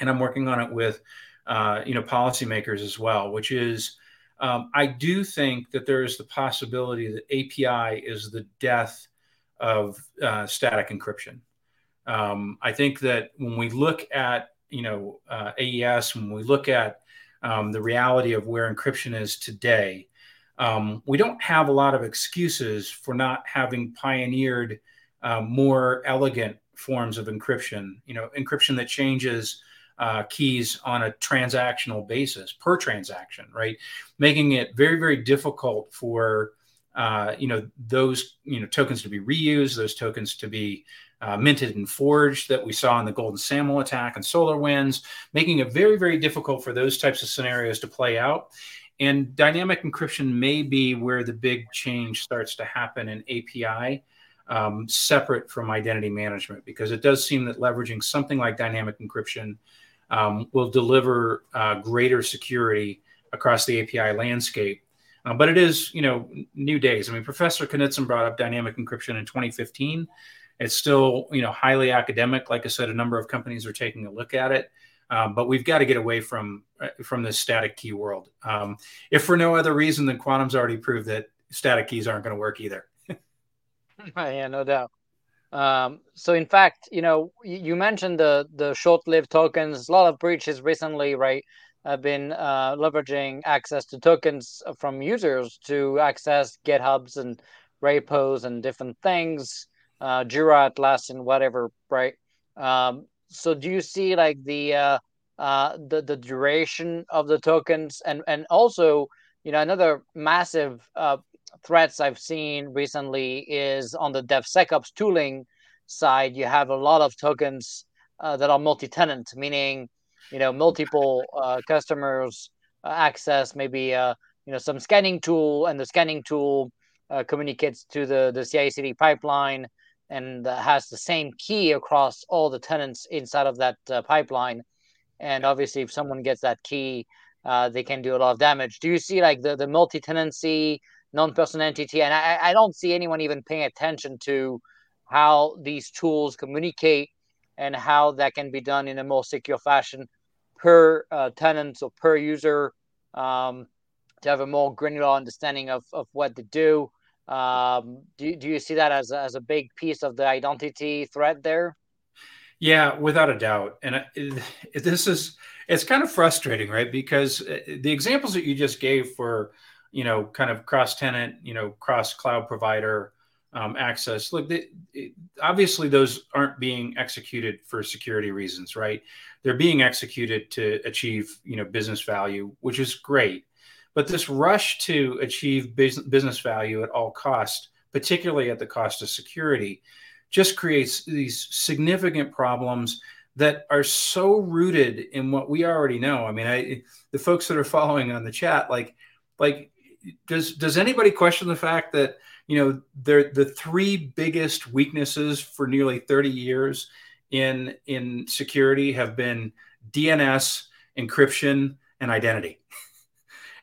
[SPEAKER 2] and i'm working on it with uh, you know policymakers as well which is um, i do think that there is the possibility that api is the death of uh, static encryption um, I think that when we look at you know uh, AES, when we look at um, the reality of where encryption is today, um, we don't have a lot of excuses for not having pioneered uh, more elegant forms of encryption. You know, encryption that changes uh, keys on a transactional basis per transaction, right? Making it very, very difficult for uh, you know those you know tokens to be reused, those tokens to be uh, minted and forged that we saw in the Golden SAML attack and SolarWinds, making it very, very difficult for those types of scenarios to play out. And dynamic encryption may be where the big change starts to happen in API, um, separate from identity management, because it does seem that leveraging something like dynamic encryption um, will deliver uh, greater security across the API landscape. Uh, but it is, you know, new days. I mean, Professor Knudsen brought up dynamic encryption in 2015. It's still, you know, highly academic. Like I said, a number of companies are taking a look at it. Um, but we've got to get away from uh, from this static key world. Um, if for no other reason than quantum's already proved that static keys aren't going to work either.
[SPEAKER 1] yeah, no doubt. Um, so in fact, you know, you mentioned the the short-lived tokens. A lot of breaches recently, right, have been uh, leveraging access to tokens from users to access GitHubs and repos and different things, uh, Jira, Atlassian, whatever, right? Um, so do you see like the uh, uh, the the duration of the tokens and and also you know another massive uh, threats I've seen recently is on the DevSecOps tooling side. You have a lot of tokens uh, that are multi-tenant, meaning you know multiple uh, customers uh, access maybe uh, you know some scanning tool, and the scanning tool uh, communicates to the the CI/CD pipeline and has the same key across all the tenants inside of that uh, pipeline. And obviously, if someone gets that key, uh, they can do a lot of damage. Do you see like the, the multi tenancy, non person entity? And I, I don't see anyone even paying attention to how these tools communicate and how that can be done in a more secure fashion per uh, tenant or per user um, to have a more granular understanding of, of what they do. Um, do, do you see that as a, as a big piece of the identity threat there?
[SPEAKER 2] Yeah, without a doubt. And it, it, this is it's kind of frustrating, right? Because uh, the examples that you just gave for, you know, kind of cross tenant, you know, cross cloud provider um, access. Look, they, obviously those aren't being executed for security reasons, right? They're being executed to achieve, you know, business value, which is great. But this rush to achieve business value at all cost, particularly at the cost of security, just creates these significant problems that are so rooted in what we already know. I mean, I, the folks that are following on the chat, like, like, does does anybody question the fact that you know they're the three biggest weaknesses for nearly 30 years in in security have been DNS, encryption, and identity.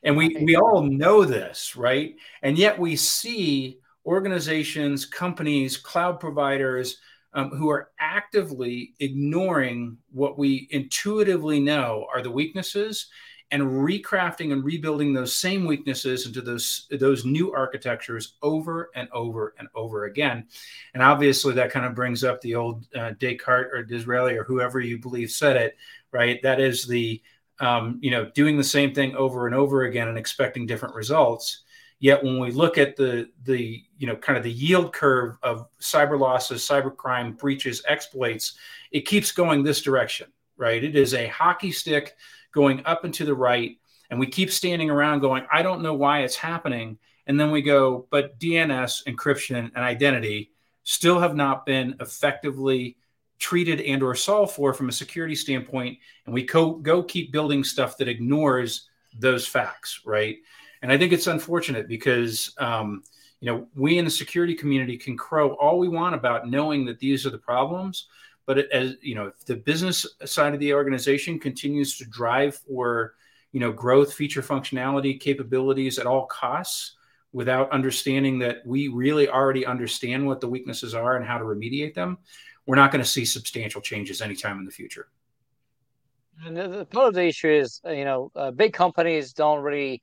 [SPEAKER 2] And we, we all know this, right? And yet we see organizations, companies, cloud providers um, who are actively ignoring what we intuitively know are the weaknesses and recrafting and rebuilding those same weaknesses into those those new architectures over and over and over again. And obviously, that kind of brings up the old uh, Descartes or Disraeli or whoever you believe said it, right? That is the um, you know, doing the same thing over and over again and expecting different results. Yet when we look at the the you know kind of the yield curve of cyber losses, cybercrime breaches, exploits, it keeps going this direction, right? It is a hockey stick going up and to the right, and we keep standing around going, I don't know why it's happening, and then we go, but DNS, encryption, and identity still have not been effectively treated and or solved for from a security standpoint and we co- go keep building stuff that ignores those facts right? And i think it's unfortunate because um, you know we in the security community can crow all we want about knowing that these are the problems but as you know if the business side of the organization continues to drive for you know growth feature functionality capabilities at all costs without understanding that we really already understand what the weaknesses are and how to remediate them we're not going to see substantial changes anytime in the future.
[SPEAKER 1] And the, part of the issue is, uh, you know, uh, big companies don't really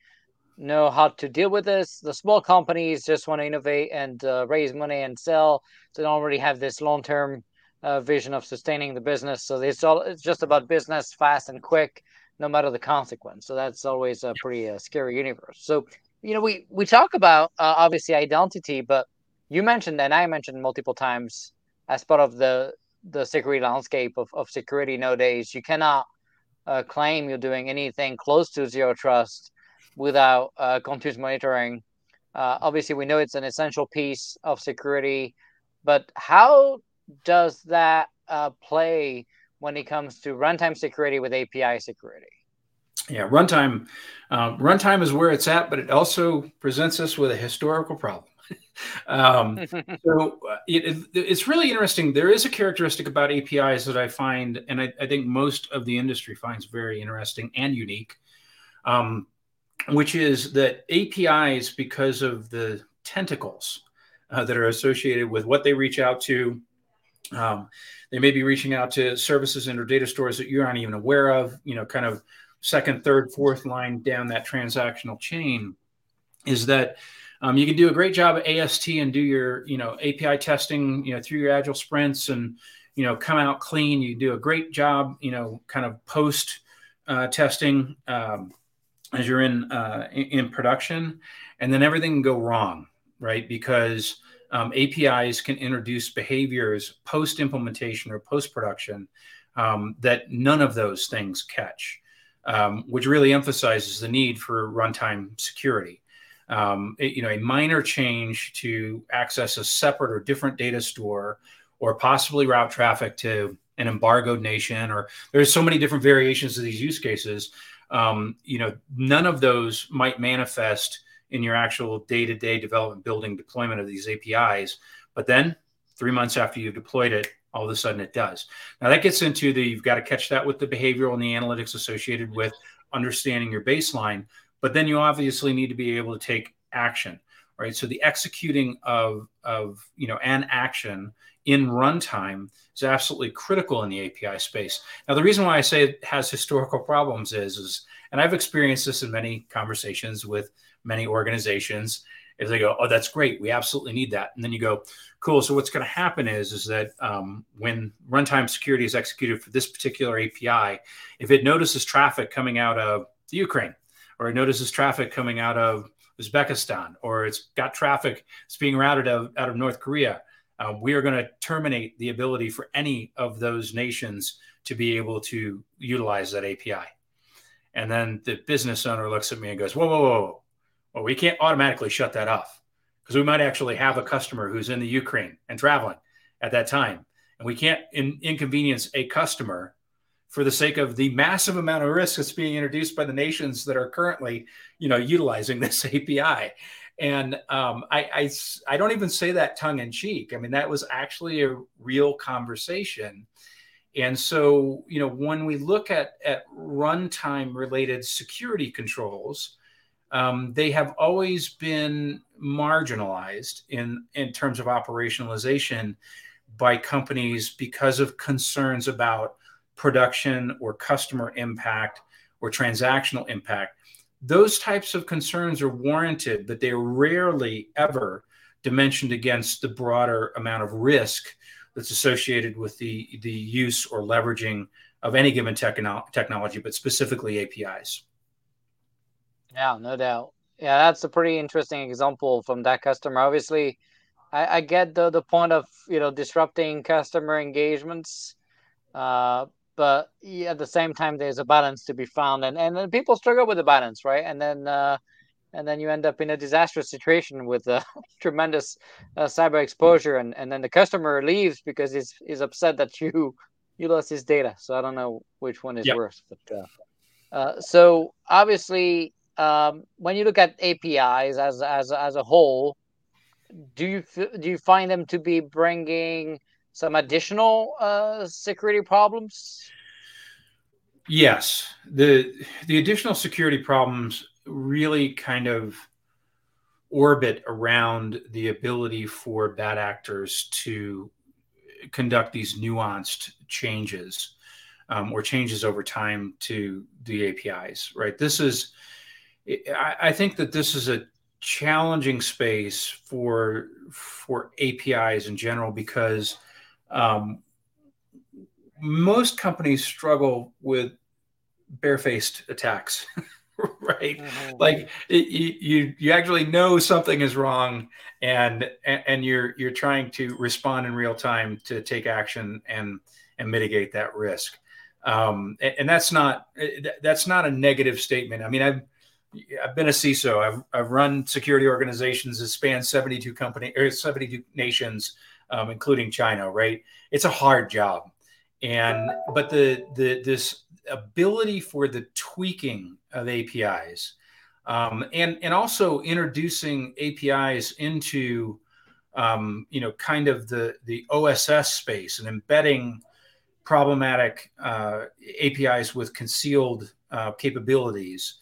[SPEAKER 1] know how to deal with this. The small companies just want to innovate and uh, raise money and sell. So they don't really have this long-term uh, vision of sustaining the business. So it's all it's just about business, fast and quick, no matter the consequence. So that's always a pretty uh, scary universe. So you know, we we talk about uh, obviously identity, but you mentioned and I mentioned multiple times as part of the the security landscape of, of security nowadays, you cannot uh, claim you're doing anything close to zero trust without uh, continuous monitoring. Uh, obviously, we know it's an essential piece of security, but how does that uh, play when it comes to runtime security with API security?
[SPEAKER 2] Yeah, runtime. Uh, runtime is where it's at, but it also presents us with a historical problem. Um, so uh, it, it, it's really interesting. There is a characteristic about APIs that I find, and I, I think most of the industry finds very interesting and unique, um, which is that APIs, because of the tentacles uh, that are associated with what they reach out to, um, they may be reaching out to services and or data stores that you aren't even aware of. You know, kind of second, third, fourth line down that transactional chain. Is that um, you can do a great job at AST and do your, you know, API testing, you know, through your agile sprints and, you know, come out clean. You do a great job, you know, kind of post uh, testing um, as you're in, uh, in, in production, and then everything can go wrong, right? Because um, APIs can introduce behaviors post implementation or post production um, that none of those things catch, um, which really emphasizes the need for runtime security um, you know, a minor change to access a separate or different data store, or possibly route traffic to an embargoed nation, or there's so many different variations of these use cases. Um, you know, none of those might manifest in your actual day-to-day development, building, deployment of these APIs. But then, three months after you've deployed it, all of a sudden it does. Now that gets into the you've got to catch that with the behavioral and the analytics associated with understanding your baseline but then you obviously need to be able to take action right? So the executing of of you know an action in runtime is absolutely critical in the api space. Now the reason why i say it has historical problems is is and i've experienced this in many conversations with many organizations is they go oh that's great. We absolutely need that. And then you go cool. So what's going to happen is is that um, when runtime security is executed for this particular api if it notices traffic coming out of the ukraine or it notices traffic coming out of Uzbekistan, or it's got traffic that's being routed out, out of North Korea, uh, we are going to terminate the ability for any of those nations to be able to utilize that API. And then the business owner looks at me and goes, whoa, whoa, whoa. Well, we can't automatically shut that off because we might actually have a customer who's in the Ukraine and traveling at that time. And we can't in, inconvenience a customer for the sake of the massive amount of risk that's being introduced by the nations that are currently, you know, utilizing this API. And um, I, I, I don't even say that tongue in cheek. I mean, that was actually a real conversation. And so, you know, when we look at at runtime related security controls, um, they have always been marginalized in in terms of operationalization by companies because of concerns about production or customer impact or transactional impact. Those types of concerns are warranted, but they're rarely ever dimensioned against the broader amount of risk that's associated with the, the use or leveraging of any given techno- technology, but specifically APIs.
[SPEAKER 1] Yeah, no doubt. Yeah, that's a pretty interesting example from that customer. Obviously, I, I get the the point of you know disrupting customer engagements, uh, but yeah, at the same time there's a balance to be found and and people struggle with the balance right and then uh, and then you end up in a disastrous situation with a tremendous uh, cyber exposure and and then the customer leaves because he's he's upset that you you lost his data so i don't know which one is yep. worse but uh, uh, so obviously um, when you look at apis as as as a whole do you do you find them to be bringing some additional uh, security problems?
[SPEAKER 2] Yes, the the additional security problems really kind of orbit around the ability for bad actors to conduct these nuanced changes um, or changes over time to the APIs. Right. This is, I, I think that this is a challenging space for for APIs in general because um, most companies struggle with barefaced attacks. right? Mm-hmm. Like it, you you actually know something is wrong, and and you're you're trying to respond in real time to take action and and mitigate that risk. Um, and, and that's not that's not a negative statement. I mean, I've I've been a CISO. I've, I've run security organizations that span 72 company or 72 nations, um, including China. Right? It's a hard job, and but the the this ability for the tweaking of APIs, um, and and also introducing APIs into um, you know kind of the the OSS space and embedding problematic uh, APIs with concealed uh, capabilities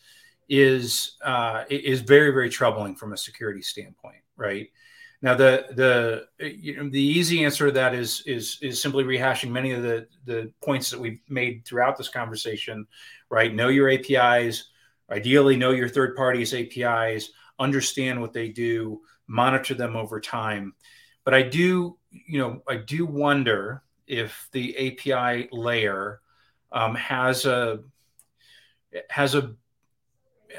[SPEAKER 2] is uh, is very very troubling from a security standpoint, right? Now the the you know, the easy answer to that is is is simply rehashing many of the the points that we've made throughout this conversation, right? Know your APIs, ideally know your third parties APIs, understand what they do, monitor them over time. But I do you know I do wonder if the API layer um, has a has a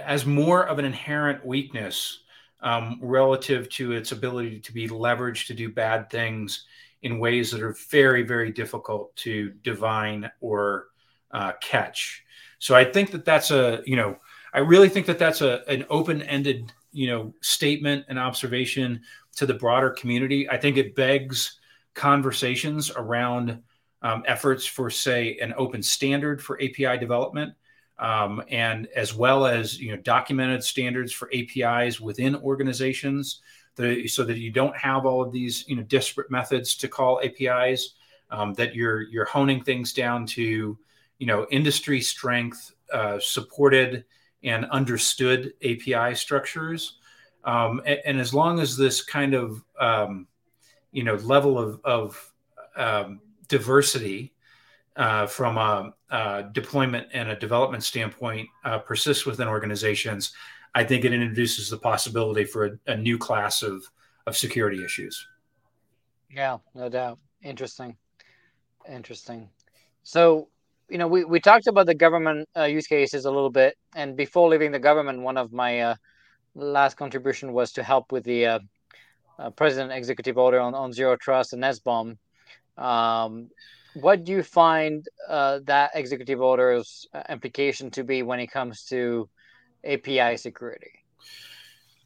[SPEAKER 2] has more of an inherent weakness um, relative to its ability to be leveraged to do bad things in ways that are very, very difficult to divine or uh, catch. So I think that that's a, you know, I really think that that's a an open-ended, you know, statement and observation to the broader community. I think it begs conversations around um, efforts for, say, an open standard for API development um, and as well as you know documented standards for APIs within organizations, so that you don't have all of these you know disparate methods to call APIs. Um, that you're you're honing things down to you know industry strength, uh, supported and understood API structures. Um, and, and, as long as this kind of um, you know level of, of um, diversity uh, from a, a, deployment and a development standpoint uh, persists within organizations, I think it introduces the possibility for a, a, new class of, of security issues.
[SPEAKER 1] Yeah, no doubt. Interesting. Interesting. So, you know, we, we talked about the government uh, use cases a little bit. And before leaving the government, one of my uh, last contribution was to help with the uh, uh, president executive order on, on zero trust and SBOM. Um, what do you find uh, that executive order's uh, implication to be when it comes to API security?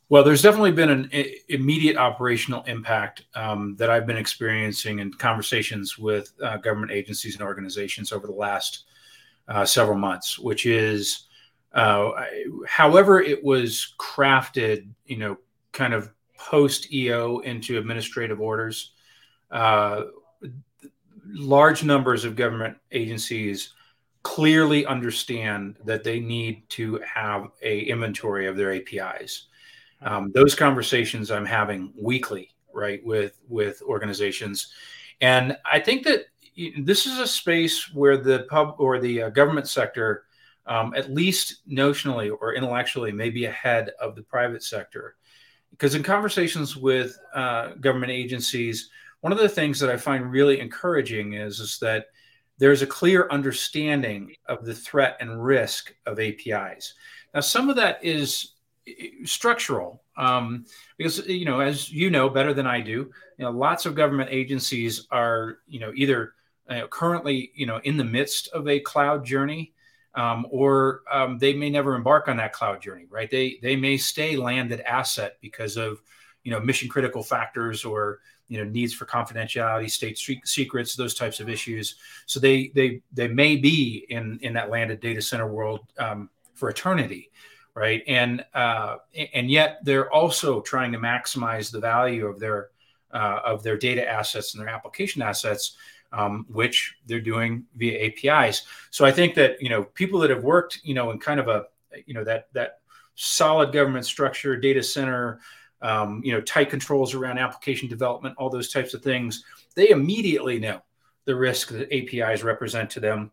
[SPEAKER 2] Well, there's definitely been an immediate operational impact um, that I've been experiencing in conversations with uh, government agencies and organizations over the last uh, several months, which is, uh, however, it was crafted, you know, kind of post EO into administrative orders. Large numbers of government agencies clearly understand that they need to have a inventory of their APIs. Um, those conversations I'm having weekly, right, with with organizations, and I think that this is a space where the pub or the uh, government sector, um, at least notionally or intellectually, may be ahead of the private sector, because in conversations with uh, government agencies, one of the things that I find really encouraging is, is that there's a clear understanding of the threat and risk of APIs. Now, some of that is eh, structural um, because you know as you know better than i do you know lots of government agencies are you know either currently you know in the midst of a cloud journey um, or um, they may never embark on that cloud journey right they they may stay landed asset because of you know mission critical factors or you know needs for confidentiality state secrets those types of issues. So they they they may be in in that landed data center world um, for eternity right? And uh, and yet they're also trying to maximize the value of their uh, of their data assets and their application assets um, which they're doing via apis so i think that you know people that have worked you know in kind of a you know that that solid government structure data center um, you know, tight controls around application development, all those types of things, they immediately know the risk that APIs represent to them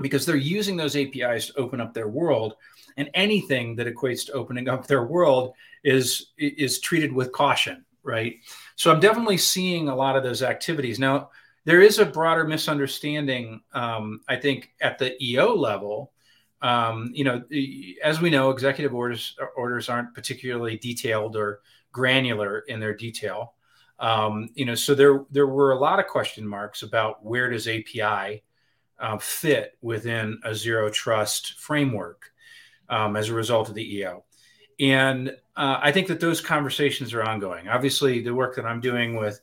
[SPEAKER 2] because they're using those APIs to open up their world. And anything that equates to opening up their world is is treated with caution, right? So I'm definitely seeing a lot of those activities now. There is a broader misunderstanding, um, I think, at the EO level um, you know, as we know, executive orders orders aren't particularly detailed or granular in their detail. Um, you know, so there there were a lot of question marks about where does API uh, fit within a zero trust framework um, as a result of the EO. And uh, I think that those conversations are ongoing. Obviously, the work that I'm doing with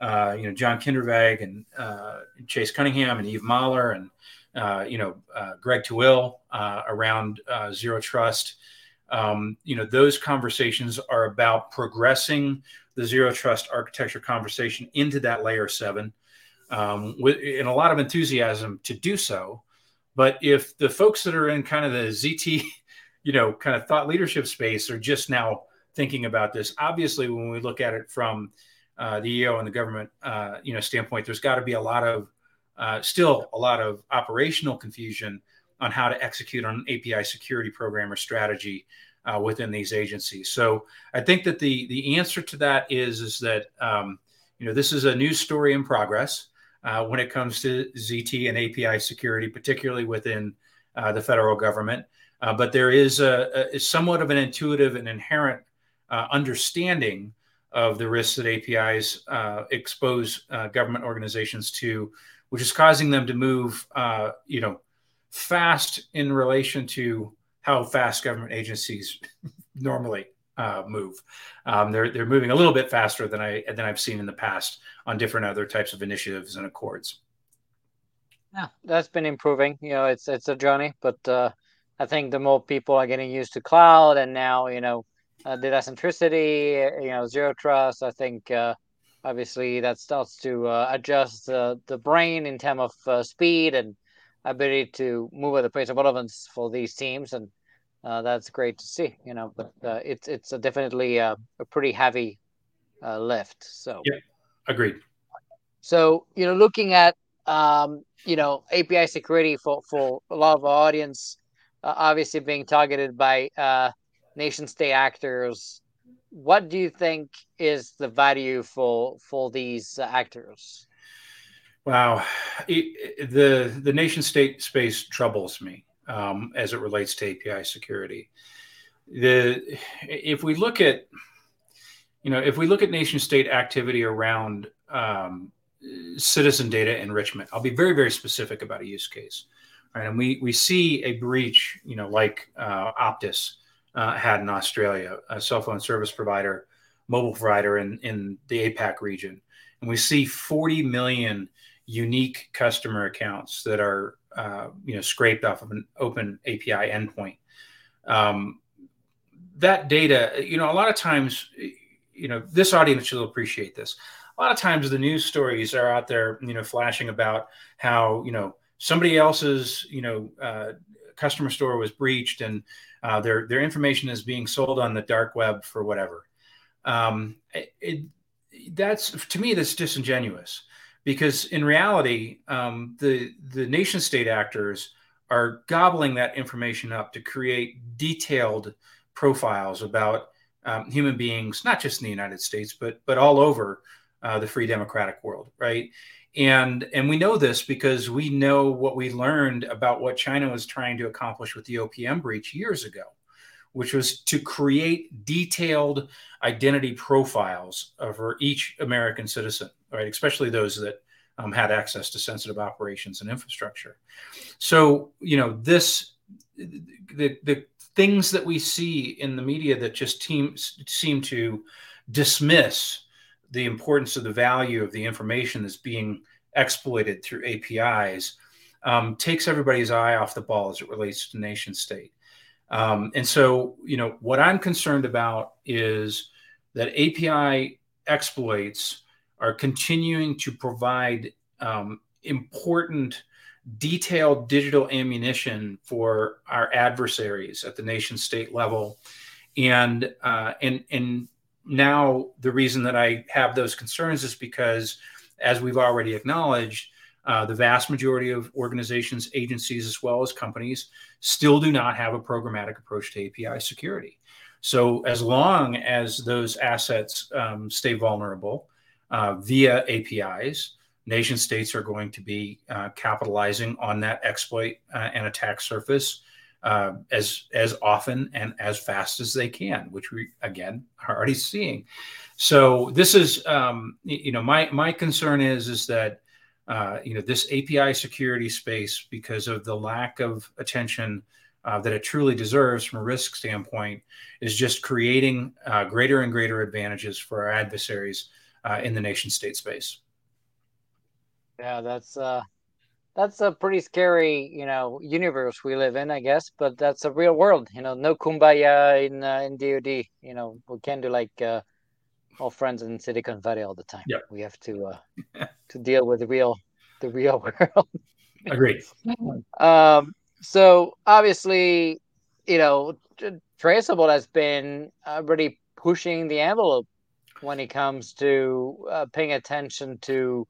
[SPEAKER 2] uh, you know John Kindervag and uh, Chase Cunningham and Eve Maler and uh, you know uh, Greg Touhill around zero trust. Um, you know those conversations are about progressing the zero trust architecture conversation into that layer seven um, with in a lot of enthusiasm to do so. But if the folks that are in kind of the ZT, you know, kind of thought leadership space are just now thinking about this, obviously, when we look at it from uh, the EO and the government, uh, you know, standpoint, there's got to be a lot of uh, still a lot of operational confusion on how to execute on an API security program or strategy uh, within these agencies. So I think that the the answer to that is is that um, you know this is a news story in progress uh, when it comes to ZT and API security, particularly within uh, the federal government. Uh, but there is a, a, somewhat of an intuitive and inherent uh, understanding of the risks that APIs uh, expose government organizations to, which is causing them to move, you know, fast in relation to how fast government agencies normally uh, move. Um, they're they're moving a little bit faster than I than I've seen in the past on different other types of initiatives and accords.
[SPEAKER 1] Yeah, that's been improving. You know, it's it's a journey, but uh, I think the more people are getting used to cloud and now you know uh, data centricity, you know, zero trust. I think uh, obviously that starts to uh, adjust the brain in terms of uh, speed and ability to move at the pace of relevance for these teams, and uh, that's great to see. You know, but uh, it's it's a definitely a, a pretty heavy uh, lift. So
[SPEAKER 2] yeah, agreed.
[SPEAKER 1] So you know, looking at um, you know API security for for a lot of our audience, uh, obviously being targeted by uh, nation state actors. What do you think is the value for for these actors?
[SPEAKER 2] Wow, it, the the nation state space troubles me um, as it relates to API security. The if we look at you know if we look at nation state activity around um, citizen data enrichment, I'll be very very specific about a use case. Right, and we we see a breach, you know, like uh, Optus uh, had in Australia, a cell phone service provider, mobile provider in in the APAC region, and we see 40 million unique customer accounts that are uh, you know scraped off of an open API endpoint. Um, that data, you know, a lot of times, you know, this audience will appreciate this. A lot of times, the news stories are out there, you know, flashing about how you know somebody else's you know uh, customer store was breached and uh, their their information is being sold on the dark web for whatever. Um, it, that's to me that's disingenuous because in reality, um, the the nation state actors are gobbling that information up to create detailed profiles about um, human beings, not just in the United States, but but all over uh, the free democratic world, right? And and we know this because we know what we learned about what China was trying to accomplish with the OPM breach years ago, which was to create detailed identity profiles for each American citizen, right? Especially those that um, had access to sensitive operations and infrastructure. So, you know, this the the things that we see in the media that just team, seem to dismiss the importance of the value of the information that's being exploited through APIs um, takes everybody's eye off the ball as it relates to nation state. Um, and so, you know, what I'm concerned about is that API exploits are continuing to provide um, important, detailed digital ammunition for our adversaries at the nation state level. And, uh, and, and now the reason that I have those concerns is because, as we've already acknowledged, uh, the vast majority of organizations, agencies, as well as companies still do not have a programmatic approach to API security. So, as long as those assets um, stay vulnerable uh, via APIs, nation states are going to be uh, capitalizing on that exploit uh, and attack surface uh, as as often and as fast as they can, which we again are already seeing. So this is, um, you know, my my concern is is that uh, you know this API security space because of the lack of attention uh, that it truly deserves from a risk standpoint is just creating uh, greater and greater advantages for our adversaries uh, in the nation state space.
[SPEAKER 1] Yeah, that's uh, that's a pretty scary, you know, universe we live in, I guess. But that's a real world, you know. No kumbaya in uh, in DoD. You know, we can't do like all friends in Silicon Valley all the time.
[SPEAKER 2] Yep.
[SPEAKER 1] We have to uh, to deal with the real the real world.
[SPEAKER 2] Agreed.
[SPEAKER 1] um. So obviously, you know, Traceable has been uh, really pushing the envelope when it comes to uh, paying attention to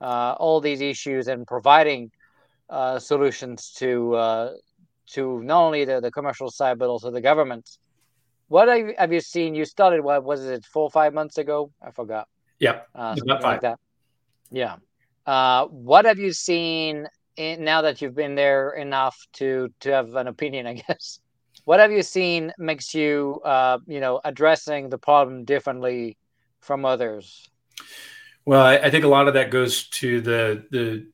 [SPEAKER 1] uh, all these issues and providing uh, solutions to uh, to not only the, the commercial side but also the government. What have you, have you seen? You started what was it four or five months ago? I forgot.
[SPEAKER 2] Yeah,
[SPEAKER 1] uh, about five. Like that. Yeah. Uh, what have you seen in, now that you've been there enough to to have an opinion? I guess. What have you seen makes you uh, you know addressing the problem differently from others?
[SPEAKER 2] Well, I, I, think a lot of that goes to the the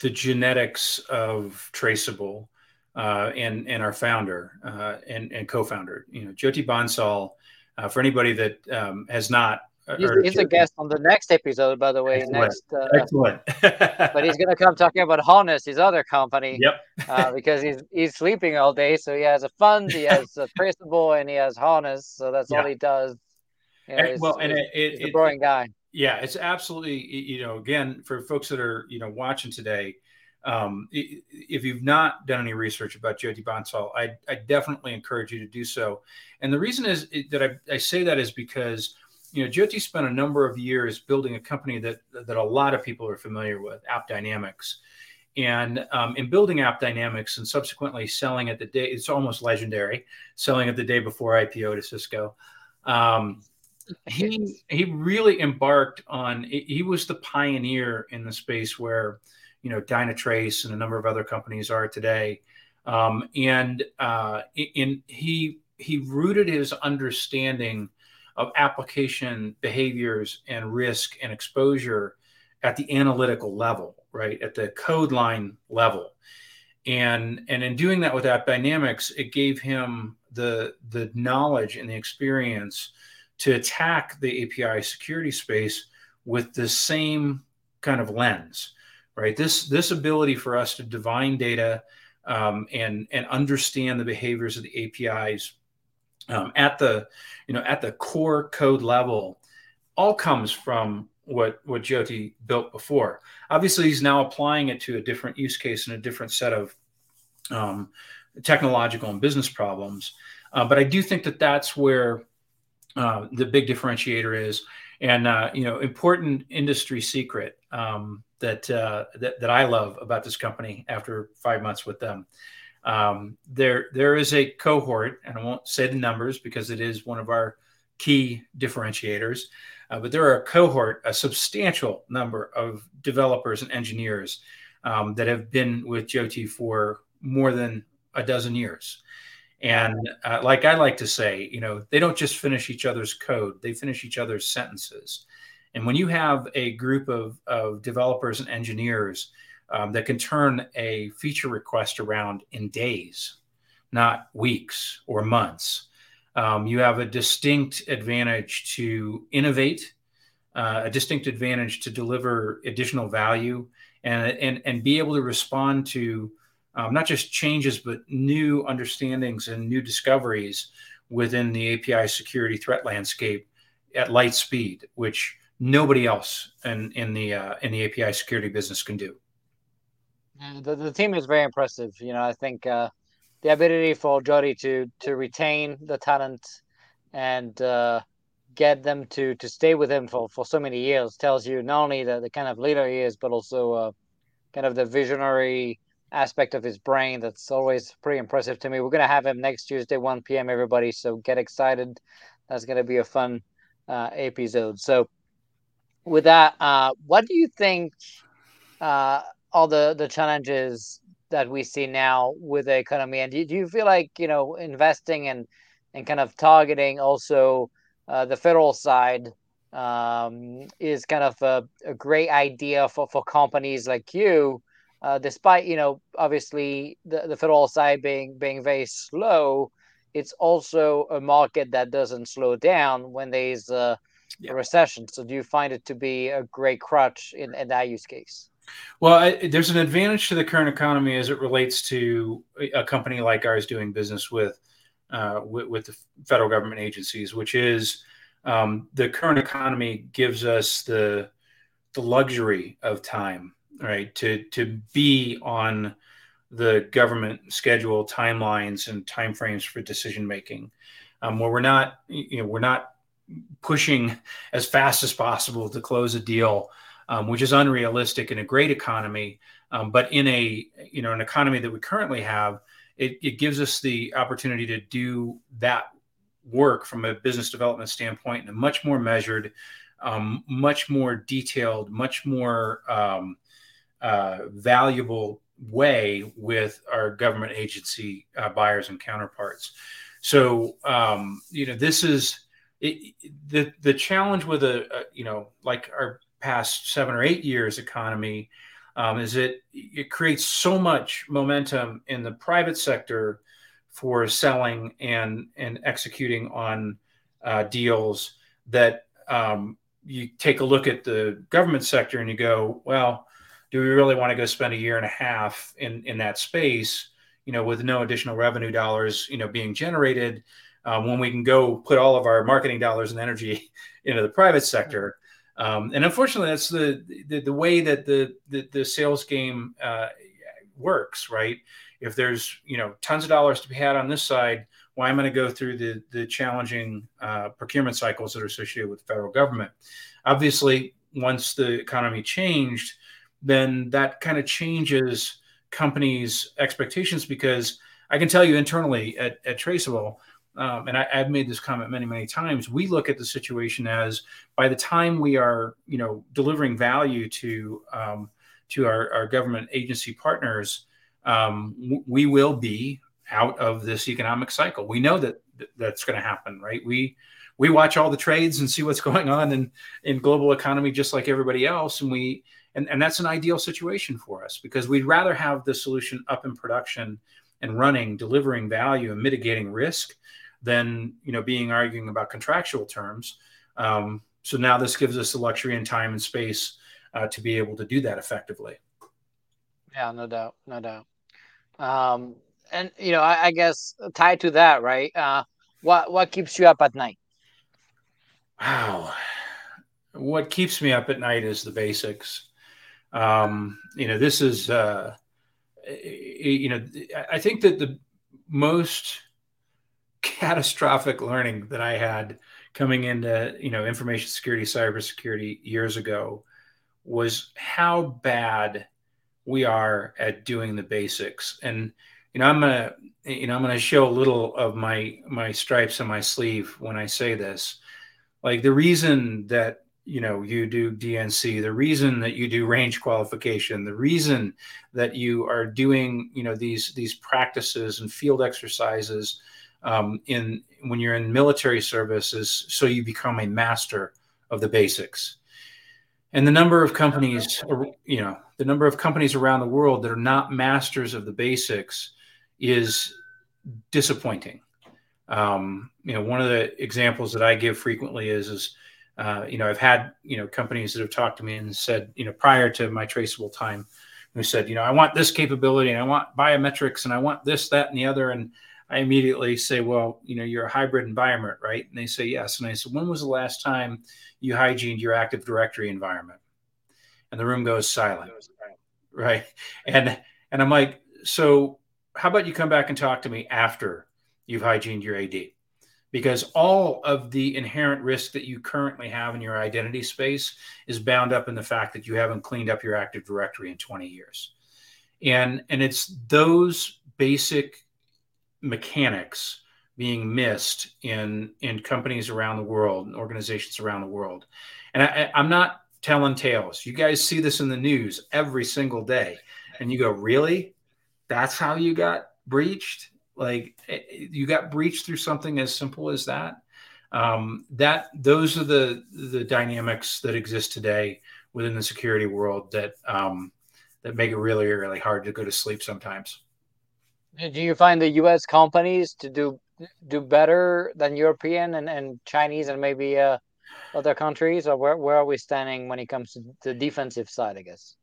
[SPEAKER 2] the genetics of Traceable uh, and and our founder uh, and and co-founder. You know, Jyoti Bansal. Uh, for anybody that um, has not
[SPEAKER 1] He's, he's a guest on the next episode, by the way.
[SPEAKER 2] Excellent.
[SPEAKER 1] Next,
[SPEAKER 2] uh, excellent.
[SPEAKER 1] but he's going to come talking about Harness, his other company.
[SPEAKER 2] Yep.
[SPEAKER 1] uh, because he's he's sleeping all day, so he has a fund, he has a traceable, and he has Harness. So that's yeah. all he does.
[SPEAKER 2] You know, and, well, and it, it,
[SPEAKER 1] he's a boring guy.
[SPEAKER 2] Yeah, it's absolutely. You know, again, for folks that are you know watching today, um, if you've not done any research about Jyoti Bansal, I, I definitely encourage you to do so. And the reason is that I, I say that is because you know, Jyoti spent a number of years building a company that that a lot of people are familiar with, AppDynamics. And um, in building AppDynamics and subsequently selling it the day, it's almost legendary, selling it the day before IPO to Cisco. Um, he he really embarked on. He was the pioneer in the space where, you know, Dynatrace and a number of other companies are today. Um, and uh, in he he rooted his understanding of application behaviors and risk and exposure at the analytical level, right? At the code line level. And, and in doing that with AppDynamics, it gave him the, the knowledge and the experience to attack the API security space with the same kind of lens, right? This, this ability for us to divine data um, and, and understand the behaviors of the APIs um, at the you know at the core code level all comes from what what Jyoti built before. Obviously, he's now applying it to a different use case and a different set of um, technological and business problems. Uh, but I do think that that's where uh, the big differentiator is, and uh, you know, important industry secret um, that, uh, that that I love about this company after five months with them um, there, there is a cohort, and I won't say the numbers because it is one of our key differentiators. Uh, but there are a cohort, a substantial number of developers and engineers um, that have been with Jyoti for more than a dozen years. And uh, like I like to say, you know, they don't just finish each other's code; they finish each other's sentences. And when you have a group of, of developers and engineers um, that can turn a feature request around in days, not weeks or months. Um, you have a distinct advantage to innovate, uh, a distinct advantage to deliver additional value, and and and be able to respond to um, not just changes but new understandings and new discoveries within the API security threat landscape at light speed, which nobody else in in the uh, in the API security business can do
[SPEAKER 1] the, the team is very impressive. You know, I think uh, the ability for Jody to to retain the talent and uh, get them to to stay with him for, for so many years tells you not only the, the kind of leader he is, but also uh, kind of the visionary aspect of his brain that's always pretty impressive to me. We're gonna have him next Tuesday, 1 p.m. Everybody, so get excited. That's gonna be a fun uh, episode. So, with that, uh, what do you think? Uh, all the the challenges that we see now with the economy? And do, do you feel like you know investing and and kind of targeting also uh, the federal side um, is kind of a, a, great idea for, for companies like you, uh, despite you know obviously the, the federal side being being very slow. It's also a market that doesn't slow down when there's a, yeah. a recession. So do you find it to be a great crutch in, in that use case?
[SPEAKER 2] Well, I, there's an advantage to the current economy as it relates to a company like ours doing business with uh, with, with, the federal government agencies, which is um, the current economy gives us the the luxury of time, right, to to be on the government schedule, timelines, and timeframes for decision making, um, where we're not, you know, we're not pushing as fast as possible to close a deal, um, which is unrealistic in a great economy. Um, but in a you know an economy that we currently have, it, it gives us the opportunity to do that work from a business development standpoint in a much more measured, um, much more detailed, much more um, uh, valuable way with our government agency uh, buyers and counterparts. So um, you know this is it, the the challenge with a, a, you know like our past seven or eight years economy um, is it it creates so much momentum in the private sector for selling and and executing on uh, deals that um, you take a look at the government sector and you go, well, do we really want to go spend a year and a half in in that space? You know, with no additional revenue dollars, you know, being generated, um, when we can go put all of our marketing dollars and energy into the private sector. Um, and unfortunately, that's the, the, the way that the the, the sales game uh, works, right? If there's you know tons of dollars to be had on this side, why am I going to go through the the challenging uh, procurement cycles that are associated with the federal government? Obviously, once the economy changed, then that kind of changes companies' expectations because I can tell you internally at, at Traceable um, and I, have made this comment many, many times. We look at the situation as by the time we are, you know, delivering value to um, to our, our, government agency partners, um, we will be out of this economic cycle. We know that that's going to happen, right? We we watch all the trades and see what's going on in in global economy just like everybody else, and we and, and that's an ideal situation for us because we'd rather have the solution up in production and running, delivering value and mitigating risk than you know being arguing about contractual terms. Um, so now this gives us the luxury and time and space uh, to be able to do that effectively.
[SPEAKER 1] Yeah, no doubt, no doubt. Um, and you know, I, I, guess tied to that, right? Uh, what what keeps you up at night?
[SPEAKER 2] Wow, what keeps me up at night is the basics. Um, you know, this is uh, you know, I think that the most catastrophic learning that I had coming into you know information security, cybersecurity years ago was how bad we are at doing the basics. And you know, I'm gonna you know I'm gonna show a little of my my stripes on my sleeve when I say this. Like the reason that you know you do DNC, the reason that you do range qualification, the reason that you are doing you know these these practices and field exercises um, in when you're in military services, so you become a master of the basics. And the number of companies, you know, the number of companies around the world that are not masters of the basics is disappointing. Um, you know, one of the examples that I give frequently is, is uh, you know, I've had you know companies that have talked to me and said, you know, prior to my traceable time, who said, you know, I want this capability and I want biometrics and I want this, that, and the other, and I immediately say, well, you know, you're a hybrid environment, right? And they say, yes. And I said, when was the last time you hygiened your Active Directory environment? And the room goes silent, right? And and I'm like, so how about you come back and talk to me after you've hygiened your AD? Because all of the inherent risk that you currently have in your identity space is bound up in the fact that you haven't cleaned up your Active Directory in 20 years. And and it's those basic mechanics being missed in in companies around the world and organizations around the world and I, i'm not telling tales you guys see this in the news every single day and you go really that's how you got breached. Like eh, you got breached through something as simple as that. Um, that those are the the dynamics that exist today within the security world that um, that make it really really hard to go to sleep sometimes.
[SPEAKER 1] Do you find the U.S. companies to do do better than European and, and Chinese and maybe uh, other countries, or where where are we standing when it comes to the defensive side? I guess.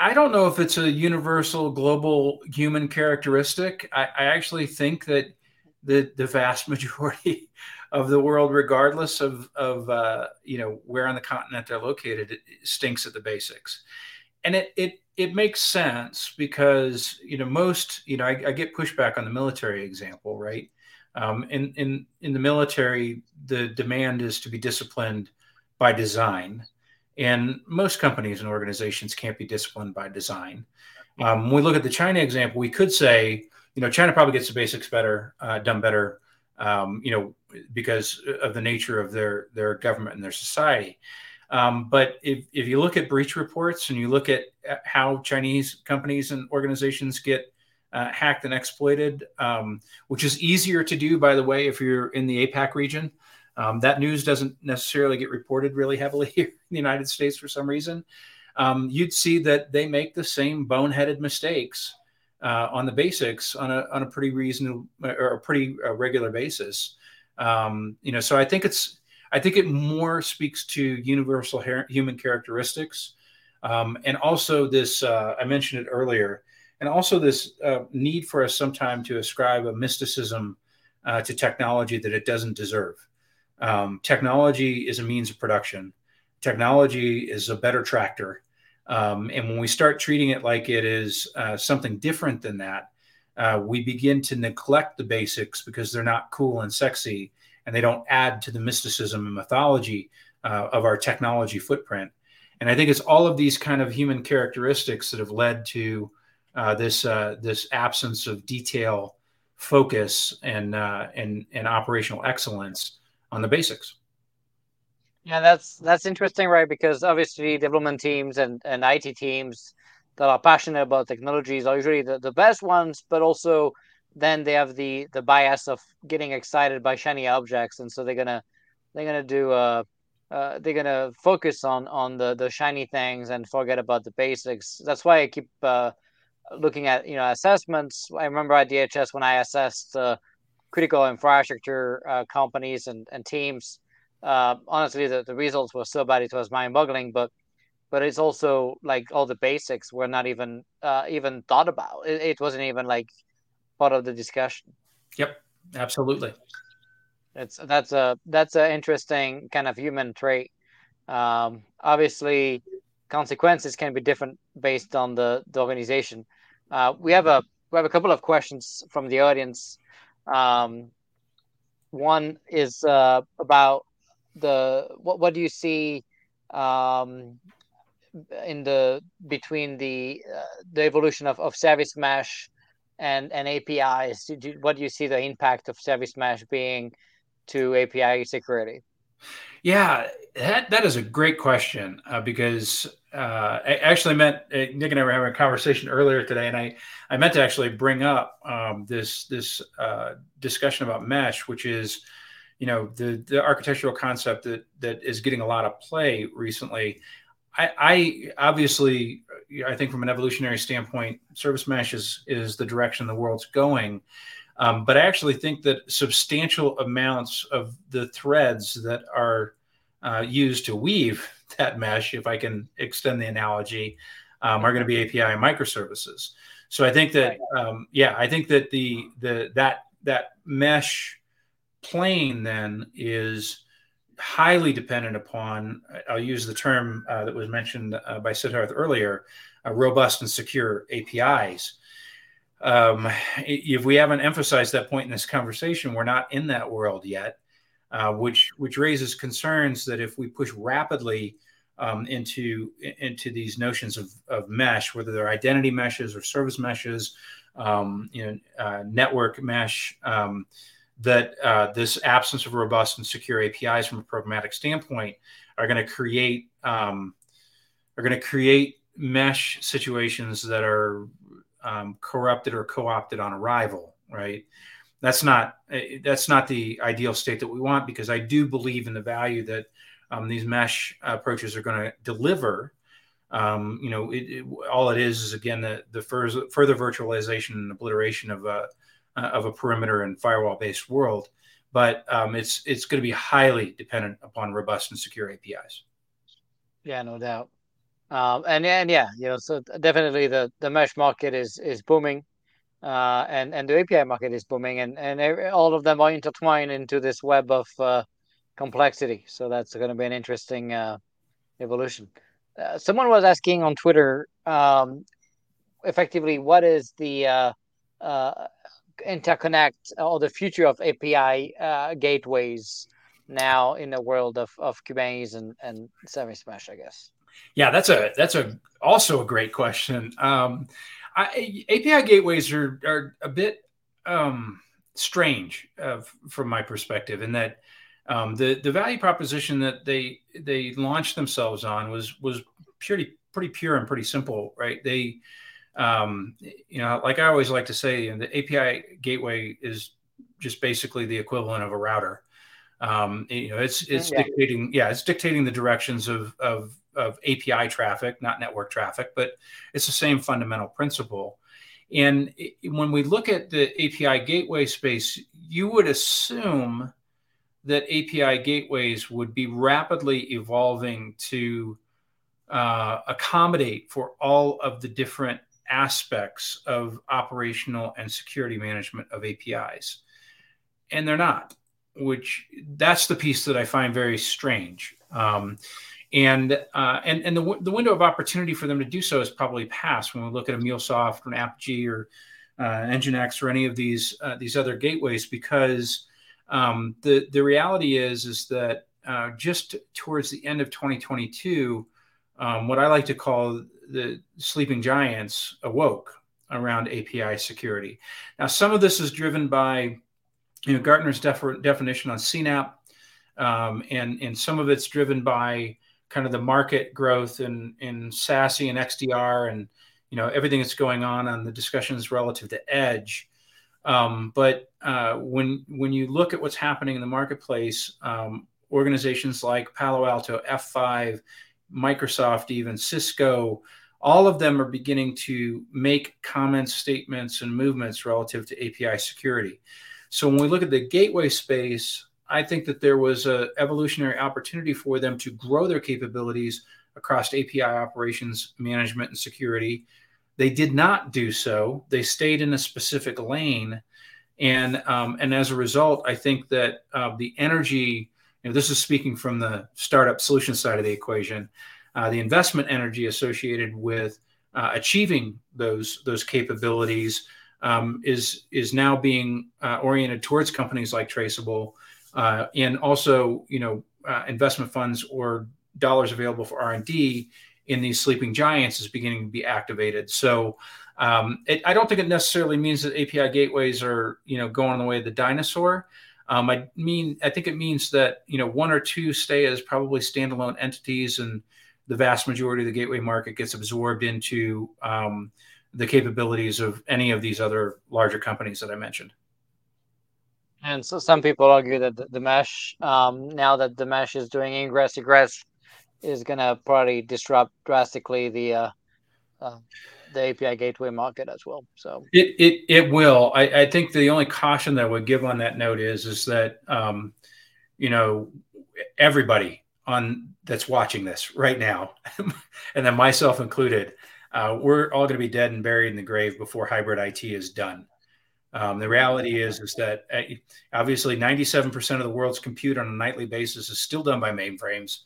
[SPEAKER 2] I don't know if it's a universal global human characteristic. I, I actually think that the the vast majority of the world, regardless of of uh, you know where on the continent they're located, it, it stinks at the basics, and it it it makes sense because you know most you know I, I get pushback on the military example, right? Um, in in in the military, the demand is to be disciplined by design, and most companies and organizations can't be disciplined by design. Um, when we look at the China example, we could say, you know, China probably gets the basics better, uh, done better, um, you know, because of the nature of their their government and their society. Um, but if, if you look at breach reports and you look at how Chinese companies and organizations get uh, hacked and exploited, um, which is easier to do, by the way, if you're in the APAC region. Um, that news doesn't necessarily get reported really heavily here in the United States for some reason. Um, you'd see that they make the same boneheaded mistakes uh, on the basics on a on a pretty reasonable or a pretty uh, regular basis. Um, you know, so I think it's I think it more speaks to universal her- human characteristics, um, and also this uh, I mentioned it earlier, and also this uh, need for us sometime to ascribe a mysticism uh, to technology that it doesn't deserve. Um, technology is a means of production. Technology is a better tractor. Um, and when we start treating it like it is uh, something different than that, uh, we begin to neglect the basics because they're not cool and sexy and they don't add to the mysticism and mythology uh, of our technology footprint. And I think it's all of these kind of human characteristics that have led to uh, this uh, this absence of detail, focus, and uh, and and operational excellence on the basics.
[SPEAKER 1] Yeah, that's that's interesting, right? Because obviously development teams and, and IT teams that are passionate about technologies are usually the, the best ones, but also then they have the the bias of getting excited by shiny objects, and so they're gonna they're gonna do uh, uh they're gonna focus on on the the shiny things and forget about the basics. That's why I keep uh, looking at you know assessments. I remember at DHS when I assessed uh, critical infrastructure uh, companies and, and teams. Uh, honestly, the, the results were so bad it was mind-boggling. But but it's also like all the basics were not even uh, even thought about. It, it wasn't even like part of the discussion.
[SPEAKER 2] Yep, absolutely.
[SPEAKER 1] It's that's a that's an interesting kind of human trait. Um, obviously, consequences can be different based on the the organization. Uh, we have a we have a couple of questions from the audience. Um, one is uh, about the what what do you see um, in the between the uh, the evolution of, of service mesh and and APIs? What do you see the impact of service mesh being to API security?
[SPEAKER 2] Yeah, that that is a great question uh, because uh, I actually meant uh, Nick and I were having a conversation earlier today, and I I meant to actually bring up um, this this uh, discussion about mesh, which is you know the the architectural concept that that is getting a lot of play recently. I, I obviously I think from an evolutionary standpoint, service mesh is is the direction the world's going. Um, but I actually think that substantial amounts of the threads that are uh, used to weave that mesh, if I can extend the analogy, um, are going to be API microservices. So I think that, um, yeah, I think that the the that that mesh plane then is highly dependent upon. I'll use the term uh, that was mentioned uh, by Siddharth earlier: uh, robust and secure APIs um, if we haven't emphasized that point in this conversation, we're not in that world yet, uh, which which raises concerns that if we push rapidly um, into into these notions of, of mesh, whether they're identity meshes or service meshes, um, you know, uh, network mesh, um, that uh, this absence of robust and secure APIs from a programmatic standpoint are going to create um, are going to create mesh situations that are um, corrupted or co-opted on arrival, right? That's not eh, that's not the ideal state that we want because I do believe in the value that um, these mesh approaches are going to deliver. Um, you know, it, it, all it is is again the, the further, further virtualization and obliteration of a of a perimeter and firewall based world, but um, it's it's going to be highly dependent upon robust and secure APIs.
[SPEAKER 1] Yeah, no doubt. Um, and and yeah, you know, so definitely the the mesh market is is booming, uh, and and the API market is booming, and and all of them are intertwined into this web of uh, complexity. So that's going to be an interesting uh, evolution. Uh, someone was asking on Twitter, um, effectively, what is the uh, uh, interconnect or the future of API gateways now in the world of, of Kubernetes and, and Service Mesh, I guess?
[SPEAKER 2] Yeah, that's a that's a also a great question. Um, I, API gateways are are a bit um, strange uh, from my perspective in that um, the the value proposition that they they launched themselves on was was purely pretty pure and pretty simple, right? They um, you know, like I always like to say, the API gateway is just basically the equivalent of a router. Um, you know, it's it's yeah. dictating, yeah, it's dictating the directions of of of API traffic, not network traffic, but it's the same fundamental principle. And when we look at the API gateway space, you would assume that API gateways would be rapidly evolving to uh, accommodate for all of the different aspects of operational and security management of APIs. And they're not, which that's the piece that I find very strange. Um, and uh, and and the, the window of opportunity for them to do so is probably past when we look at a MuleSoft or an Apigee or uh, Nginx or any of these uh, these other gateways because um, the the reality is is that uh, just towards the end of 2022, um, what I like to call the sleeping giants awoke around API security. Now, some of this is driven by you know Gartner's def- definition on CNAPP, um, and and some of it's driven by kind of the market growth in in SASE and XDR and you know everything that's going on on the discussions relative to edge. Um, but uh, when when you look at what's happening in the marketplace, um, organizations like Palo Alto, F5, Microsoft, even Cisco, all of them are beginning to make comments, statements, and movements relative to API security. So when we look at the gateway space, I think that there was an evolutionary opportunity for them to grow their capabilities across API operations management and security. They did not do so. They stayed in a specific lane, and um, and as a result, I think that uh, the energy. You know, this is speaking from the startup solution side of the equation. Uh, the investment energy associated with uh, achieving those those capabilities um, is is now being uh, oriented towards companies like Traceable uh, and also you know uh, investment funds or dollars available for r&d in these sleeping giants is beginning to be activated. So um, it, i don't think it necessarily means that api gateways are you know going the way of the dinosaur. Um, i mean i think it means that you know one or two stay as probably standalone entities and the vast majority of the gateway market gets absorbed into um, the capabilities of any of these other larger companies that i mentioned
[SPEAKER 1] and so some people argue that the, the mesh, um, now that the mesh is doing ingress egress, is going to probably disrupt drastically the uh, uh, the API gateway market as well. So
[SPEAKER 2] it it, it will. I, I think the only caution that I would give on that note is is that um, you know everybody on that's watching this right now, and then myself included, uh, we're all going to be dead and buried in the grave before hybrid IT is done. Um, the reality is is that uh, obviously 97% of the world's compute on a nightly basis is still done by mainframes.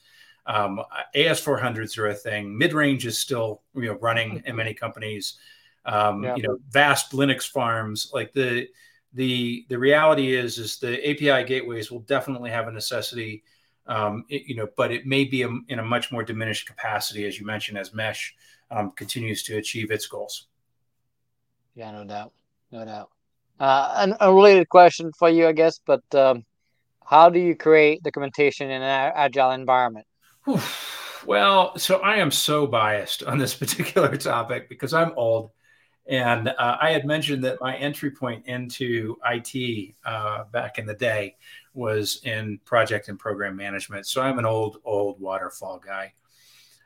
[SPEAKER 2] Um, AS400s are a thing. Mid-range is still you know running in many companies. Um, yeah. You know, vast Linux farms. Like the the the reality is is the API gateways will definitely have a necessity. Um, it, you know, but it may be a, in a much more diminished capacity, as you mentioned, as Mesh um, continues to achieve its goals.
[SPEAKER 1] Yeah, no doubt, no doubt. Uh, an unrelated question for you, I guess, but um, how do you create documentation in an agile environment?
[SPEAKER 2] Well, so I am so biased on this particular topic because I'm old And uh, I had mentioned that my entry point into IT uh, back in the day was in project and program management. So I'm an old, old waterfall guy.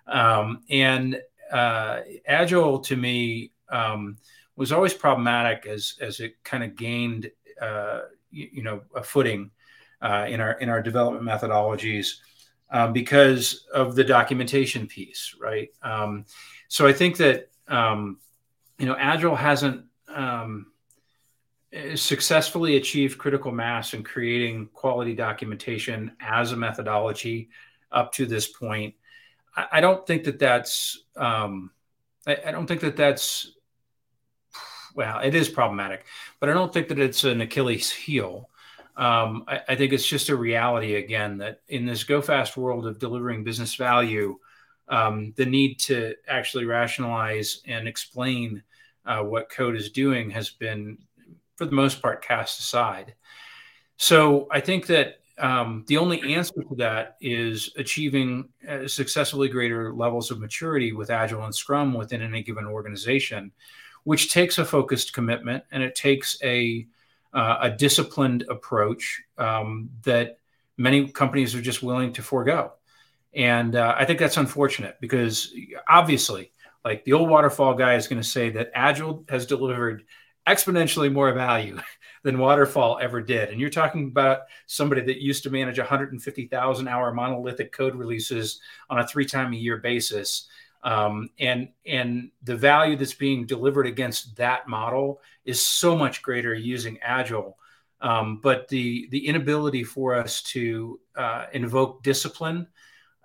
[SPEAKER 2] Um, and uh, Agile to me um, was always problematic as, as it kind of gained, uh, you, you, know, a footing uh, in our in our development methodologies um, because of the documentation piece, right? Um, so I think that um, you know, Agile hasn't um, successfully achieved critical mass in creating quality documentation as a methodology up to this point. I, I don't think that that's. Um, I, I don't think that that's. Well, it is problematic, but I don't think that it's an Achilles heel. Um, I, I, think it's just a reality again that in this go fast world of delivering business value, um, the need to actually rationalize and explain uh, what code is doing has been, for the most part, cast aside. So I think that um, the only answer to that is achieving uh, successfully greater levels of maturity with Agile and Scrum within any given organization, which takes a focused commitment and it takes a uh, a disciplined approach um, that many companies are just willing to forego. And uh, I think that's unfortunate because obviously like the old waterfall guy is going to say that Agile has delivered exponentially more value than waterfall ever did. And you're talking about somebody that used to manage 150,000 hour monolithic code releases on a three time a year basis. Um, and and the value that's being delivered against that model is so much greater using agile um, but the the inability for us to uh, invoke discipline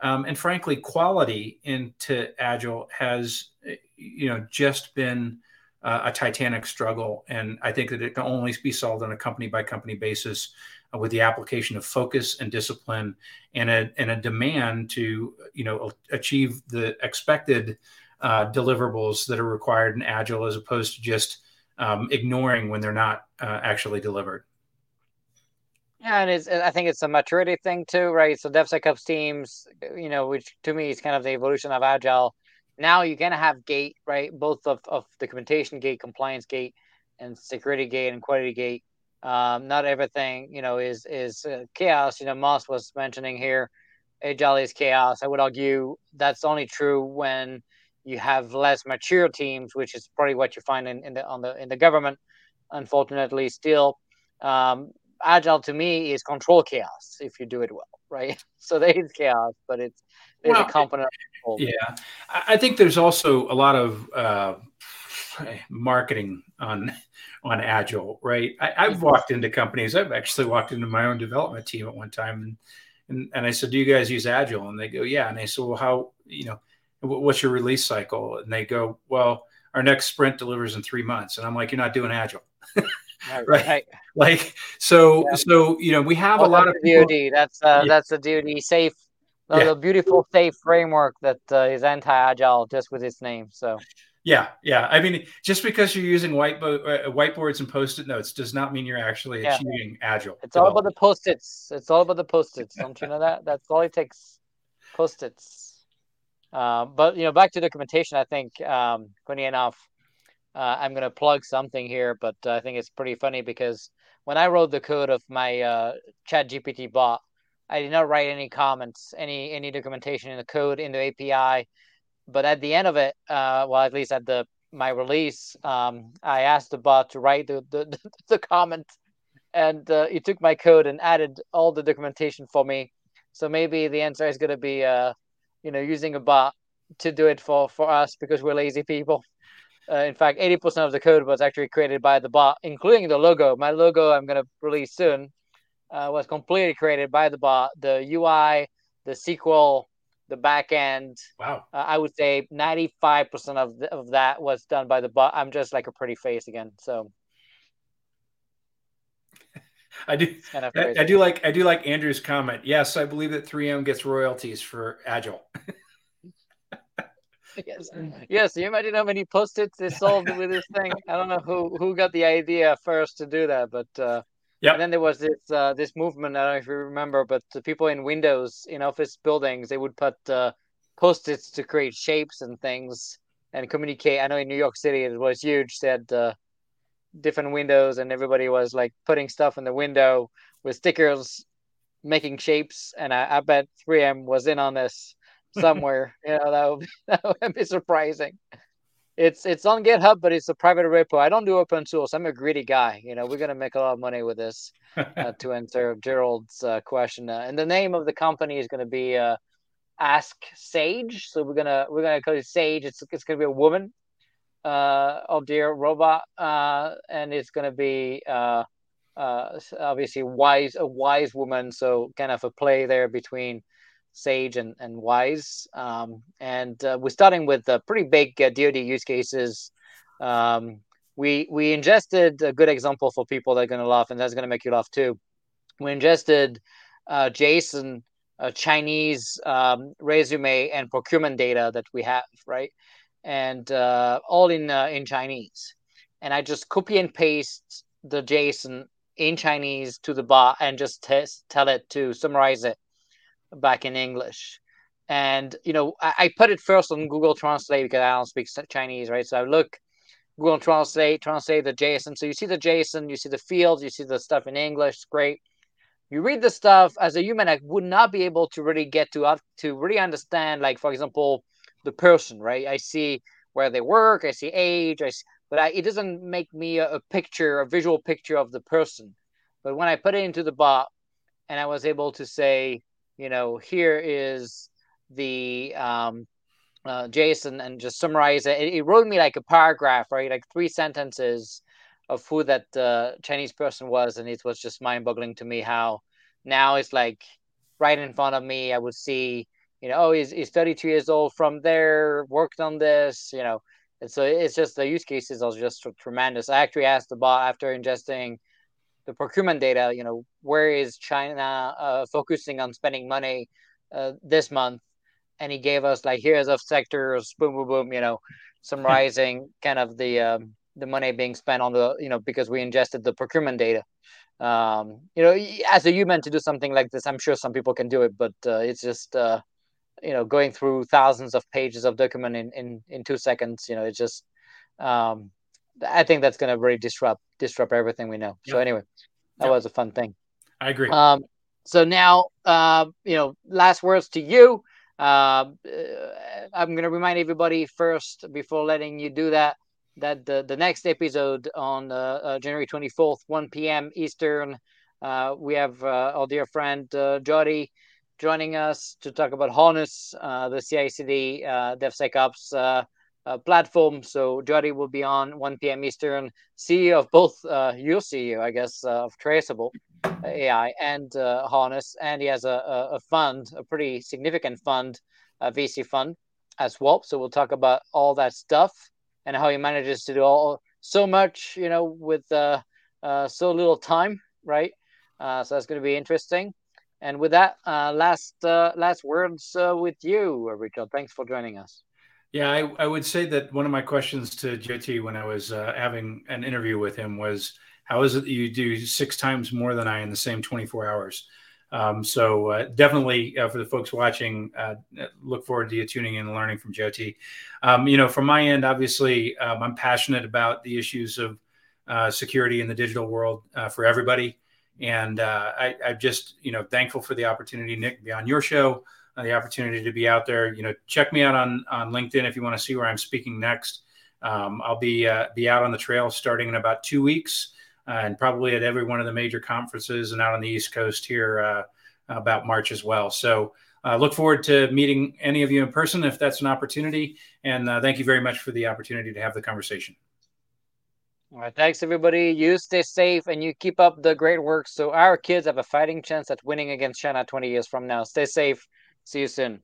[SPEAKER 2] um, and frankly, quality into Agile has, you know, just been uh, a titanic struggle. And I think that it can only be solved on a company by company basis uh, with the application of focus and discipline and a, and a demand to, you know, achieve the expected uh, deliverables that are required in Agile as opposed to just um, ignoring when they're not uh, actually delivered.
[SPEAKER 1] Yeah, and it's I think it's a maturity thing too, right? So DevSecOps teams, you know, which to me is kind of the evolution of Agile. Now you're gonna have gate, right? Both of, of documentation gate, compliance gate, and security gate and quality gate. Um, not everything, you know, is is uh, chaos. You know, Moss was mentioning here, Agile is chaos. I would argue that's only true when you have less mature teams, which is probably what you find in, in the on the in the government. Unfortunately, still, um, agile to me is control chaos if you do it well, right? So there is chaos, but it's well, a component.
[SPEAKER 2] yeah, I think there's also a lot of uh, marketing on on agile, right? I, have walked into companies. I've actually walked into my own development team at one time, and and, and I said, "Do you guys use agile?" And they go, "Yeah." And I said, "Well, how you know?" What's your release cycle? And they go, well, our next sprint delivers in three months. And I'm like, you're not doing agile. right? right? Like so, yeah. so you know, we have a lot of
[SPEAKER 1] people, DoD. That's uh, yeah. that's the DoD SAFe, the, yeah. the beautiful SAFe framework that uh, is anti-agile just with its name. So.
[SPEAKER 2] Yeah, yeah. I mean, just because you're using whiteboard, uh, whiteboards and post-it notes does not mean you're actually yeah. achieving agile.
[SPEAKER 1] It's all about the post-its. It's all about the post-its. Don't you know that? That's all it takes. Post-its. Uh, but you know, back to documentation. I think, um, funny enough, uh, I'm going to plug something here, but uh, I think it's pretty funny because when I wrote the code of my uh, ChatGPT bot, I did not write any comments, any any documentation in the code in the API. But at the end of it, uh, well, at least at the my release, um, I asked the bot to write the the, the comment, and uh, he took my code and added all the documentation for me. So maybe the answer is going to be, uh, you know, using a bot to do it for for us because we're lazy people. Uh, in fact, 80% of the code was actually created by the bot, including the logo. My logo, I'm going to release soon, uh, was completely created by the bot. The UI, the SQL, the backend.
[SPEAKER 2] Wow.
[SPEAKER 1] Uh, I would say 95% of, the, of that was done by the bot. I'm just like a pretty face again. So.
[SPEAKER 2] I do. Kind of I, I do like I do like Andrew's comment. Yes, I believe that 3M gets royalties for Agile.
[SPEAKER 1] yes, yes. You imagine how many post-its they solved with this thing. I don't know who who got the idea first to do that, but uh, yeah. And then there was this uh, this movement. I don't know if you remember, but the people in Windows in office buildings they would put uh, post-its to create shapes and things, and communicate. I know in New York City it was huge. They had uh, different windows, and everybody was like putting stuff in the window with stickers, making shapes. And I, I bet 3M was in on this somewhere. you know, that would, be, that would be surprising. It's it's on GitHub, but it's a private repo. I don't do open source. I'm a greedy guy. You know, we're gonna make a lot of money with this. Uh, to answer Gerald's uh, question, uh, and the name of the company is gonna be uh, Ask Sage. So we're gonna we're gonna call it Sage. It's it's gonna be a woman, uh, oh dear robot, uh, and it's gonna be uh, uh, obviously wise a wise woman. So kind of a play there between Sage and and Wise. Um, and uh, we're starting with uh, pretty big uh, DoD use cases. Um, we we ingested a good example for people that are gonna laugh, and that's gonna make you laugh too. We ingested uh, JSON uh, Chinese um, resume and procurement data that we have, right? And uh, all in uh, in Chinese. And I just copy and paste the JSON in Chinese to the bot and just tell it to summarize it back in English. And you know, I, I put it first on Google Translate because I don't speak Chinese, right? So I look Google Translate, translate the JSON. So you see the JSON, you see the fields, you see the stuff in English, great you read the stuff as a human i would not be able to really get to to really understand like for example the person right i see where they work i see age i see, but I, it doesn't make me a, a, picture a visual picture of the person but when i put it into the bot and i was able to say you know here is the um, uh, JSON and just summarize it. it. Wrote me like a paragraph, right? Like three sentences of who that uh, Chinese person was, and it was just mind-boggling to me how now it's like right in front of me. I would see, you know, oh, he's, he's 32 years old from there, worked on this, you know, and so it's just the use cases are just tremendous. I actually asked the bot after ingesting the procurement data, you know, where is China uh, focusing on spending money uh, this month? And he gave us like here's of sectors, boom, boom, boom, you know, summarizing kind of the um, the money being spent on the you know because we ingested the procurement data um you know as a human to do something like this i'm sure some people can do it but uh, it's just uh you know going through thousands of pages of document in in, in two seconds you know it's just um i think that's going to really disrupt disrupt everything we know. So anyway that was a fun thing.
[SPEAKER 2] I agree.
[SPEAKER 1] Um so now uh you know last words to you. Uh, i'm going to remind everybody first before letting you do that that the, the next episode on uh, uh, January 24th, 1 p.m. Eastern, uh, we have uh, our dear friend uh, Jody joining us to talk about Harness, uh, the CICD uh, DevSecOps uh, platform. So Jody will be on 1 p.m. Eastern, CEO of both uh, your CEO, I guess, uh, of Traceable AI and uh, Harness, and he has a, a, fund, a pretty significant fund, a VC fund as well. So we'll talk about all that stuff and how he manages to do all so much, you know, with uh, uh, so little time, right? So that's going to be interesting. And with that, last last words with you, Richard. Thanks for joining us.
[SPEAKER 2] Yeah, I, I would say that one of my questions to JT when I was uh, having an interview with him was, "How is it that you do six times more than I in the same 24 hours?" Um, so uh, definitely uh, for the folks watching, uh, look forward to you tuning in and learning from Jyoti. Um, you know, from my end, obviously, um, I'm passionate about the issues of uh, security in the digital world uh, for everybody. And I, am just, you know, thankful for the opportunity, Nick, to be on your show, the opportunity to be out there. You know, check me out on on LinkedIn if you want to see where I'm speaking next. Um, I'll be be out on the trail starting in about two weeks uh, and probably at every one of the major conferences and out on the East Coast here uh, about March as well. So uh, look forward to meeting any of you in person if that's an opportunity. And uh, thank you very much for the opportunity to have the conversation.
[SPEAKER 1] All right. Thanks, everybody. You stay safe and you keep up the great work so our kids have a fighting chance at winning against China 20 years from now. Stay safe. See you soon.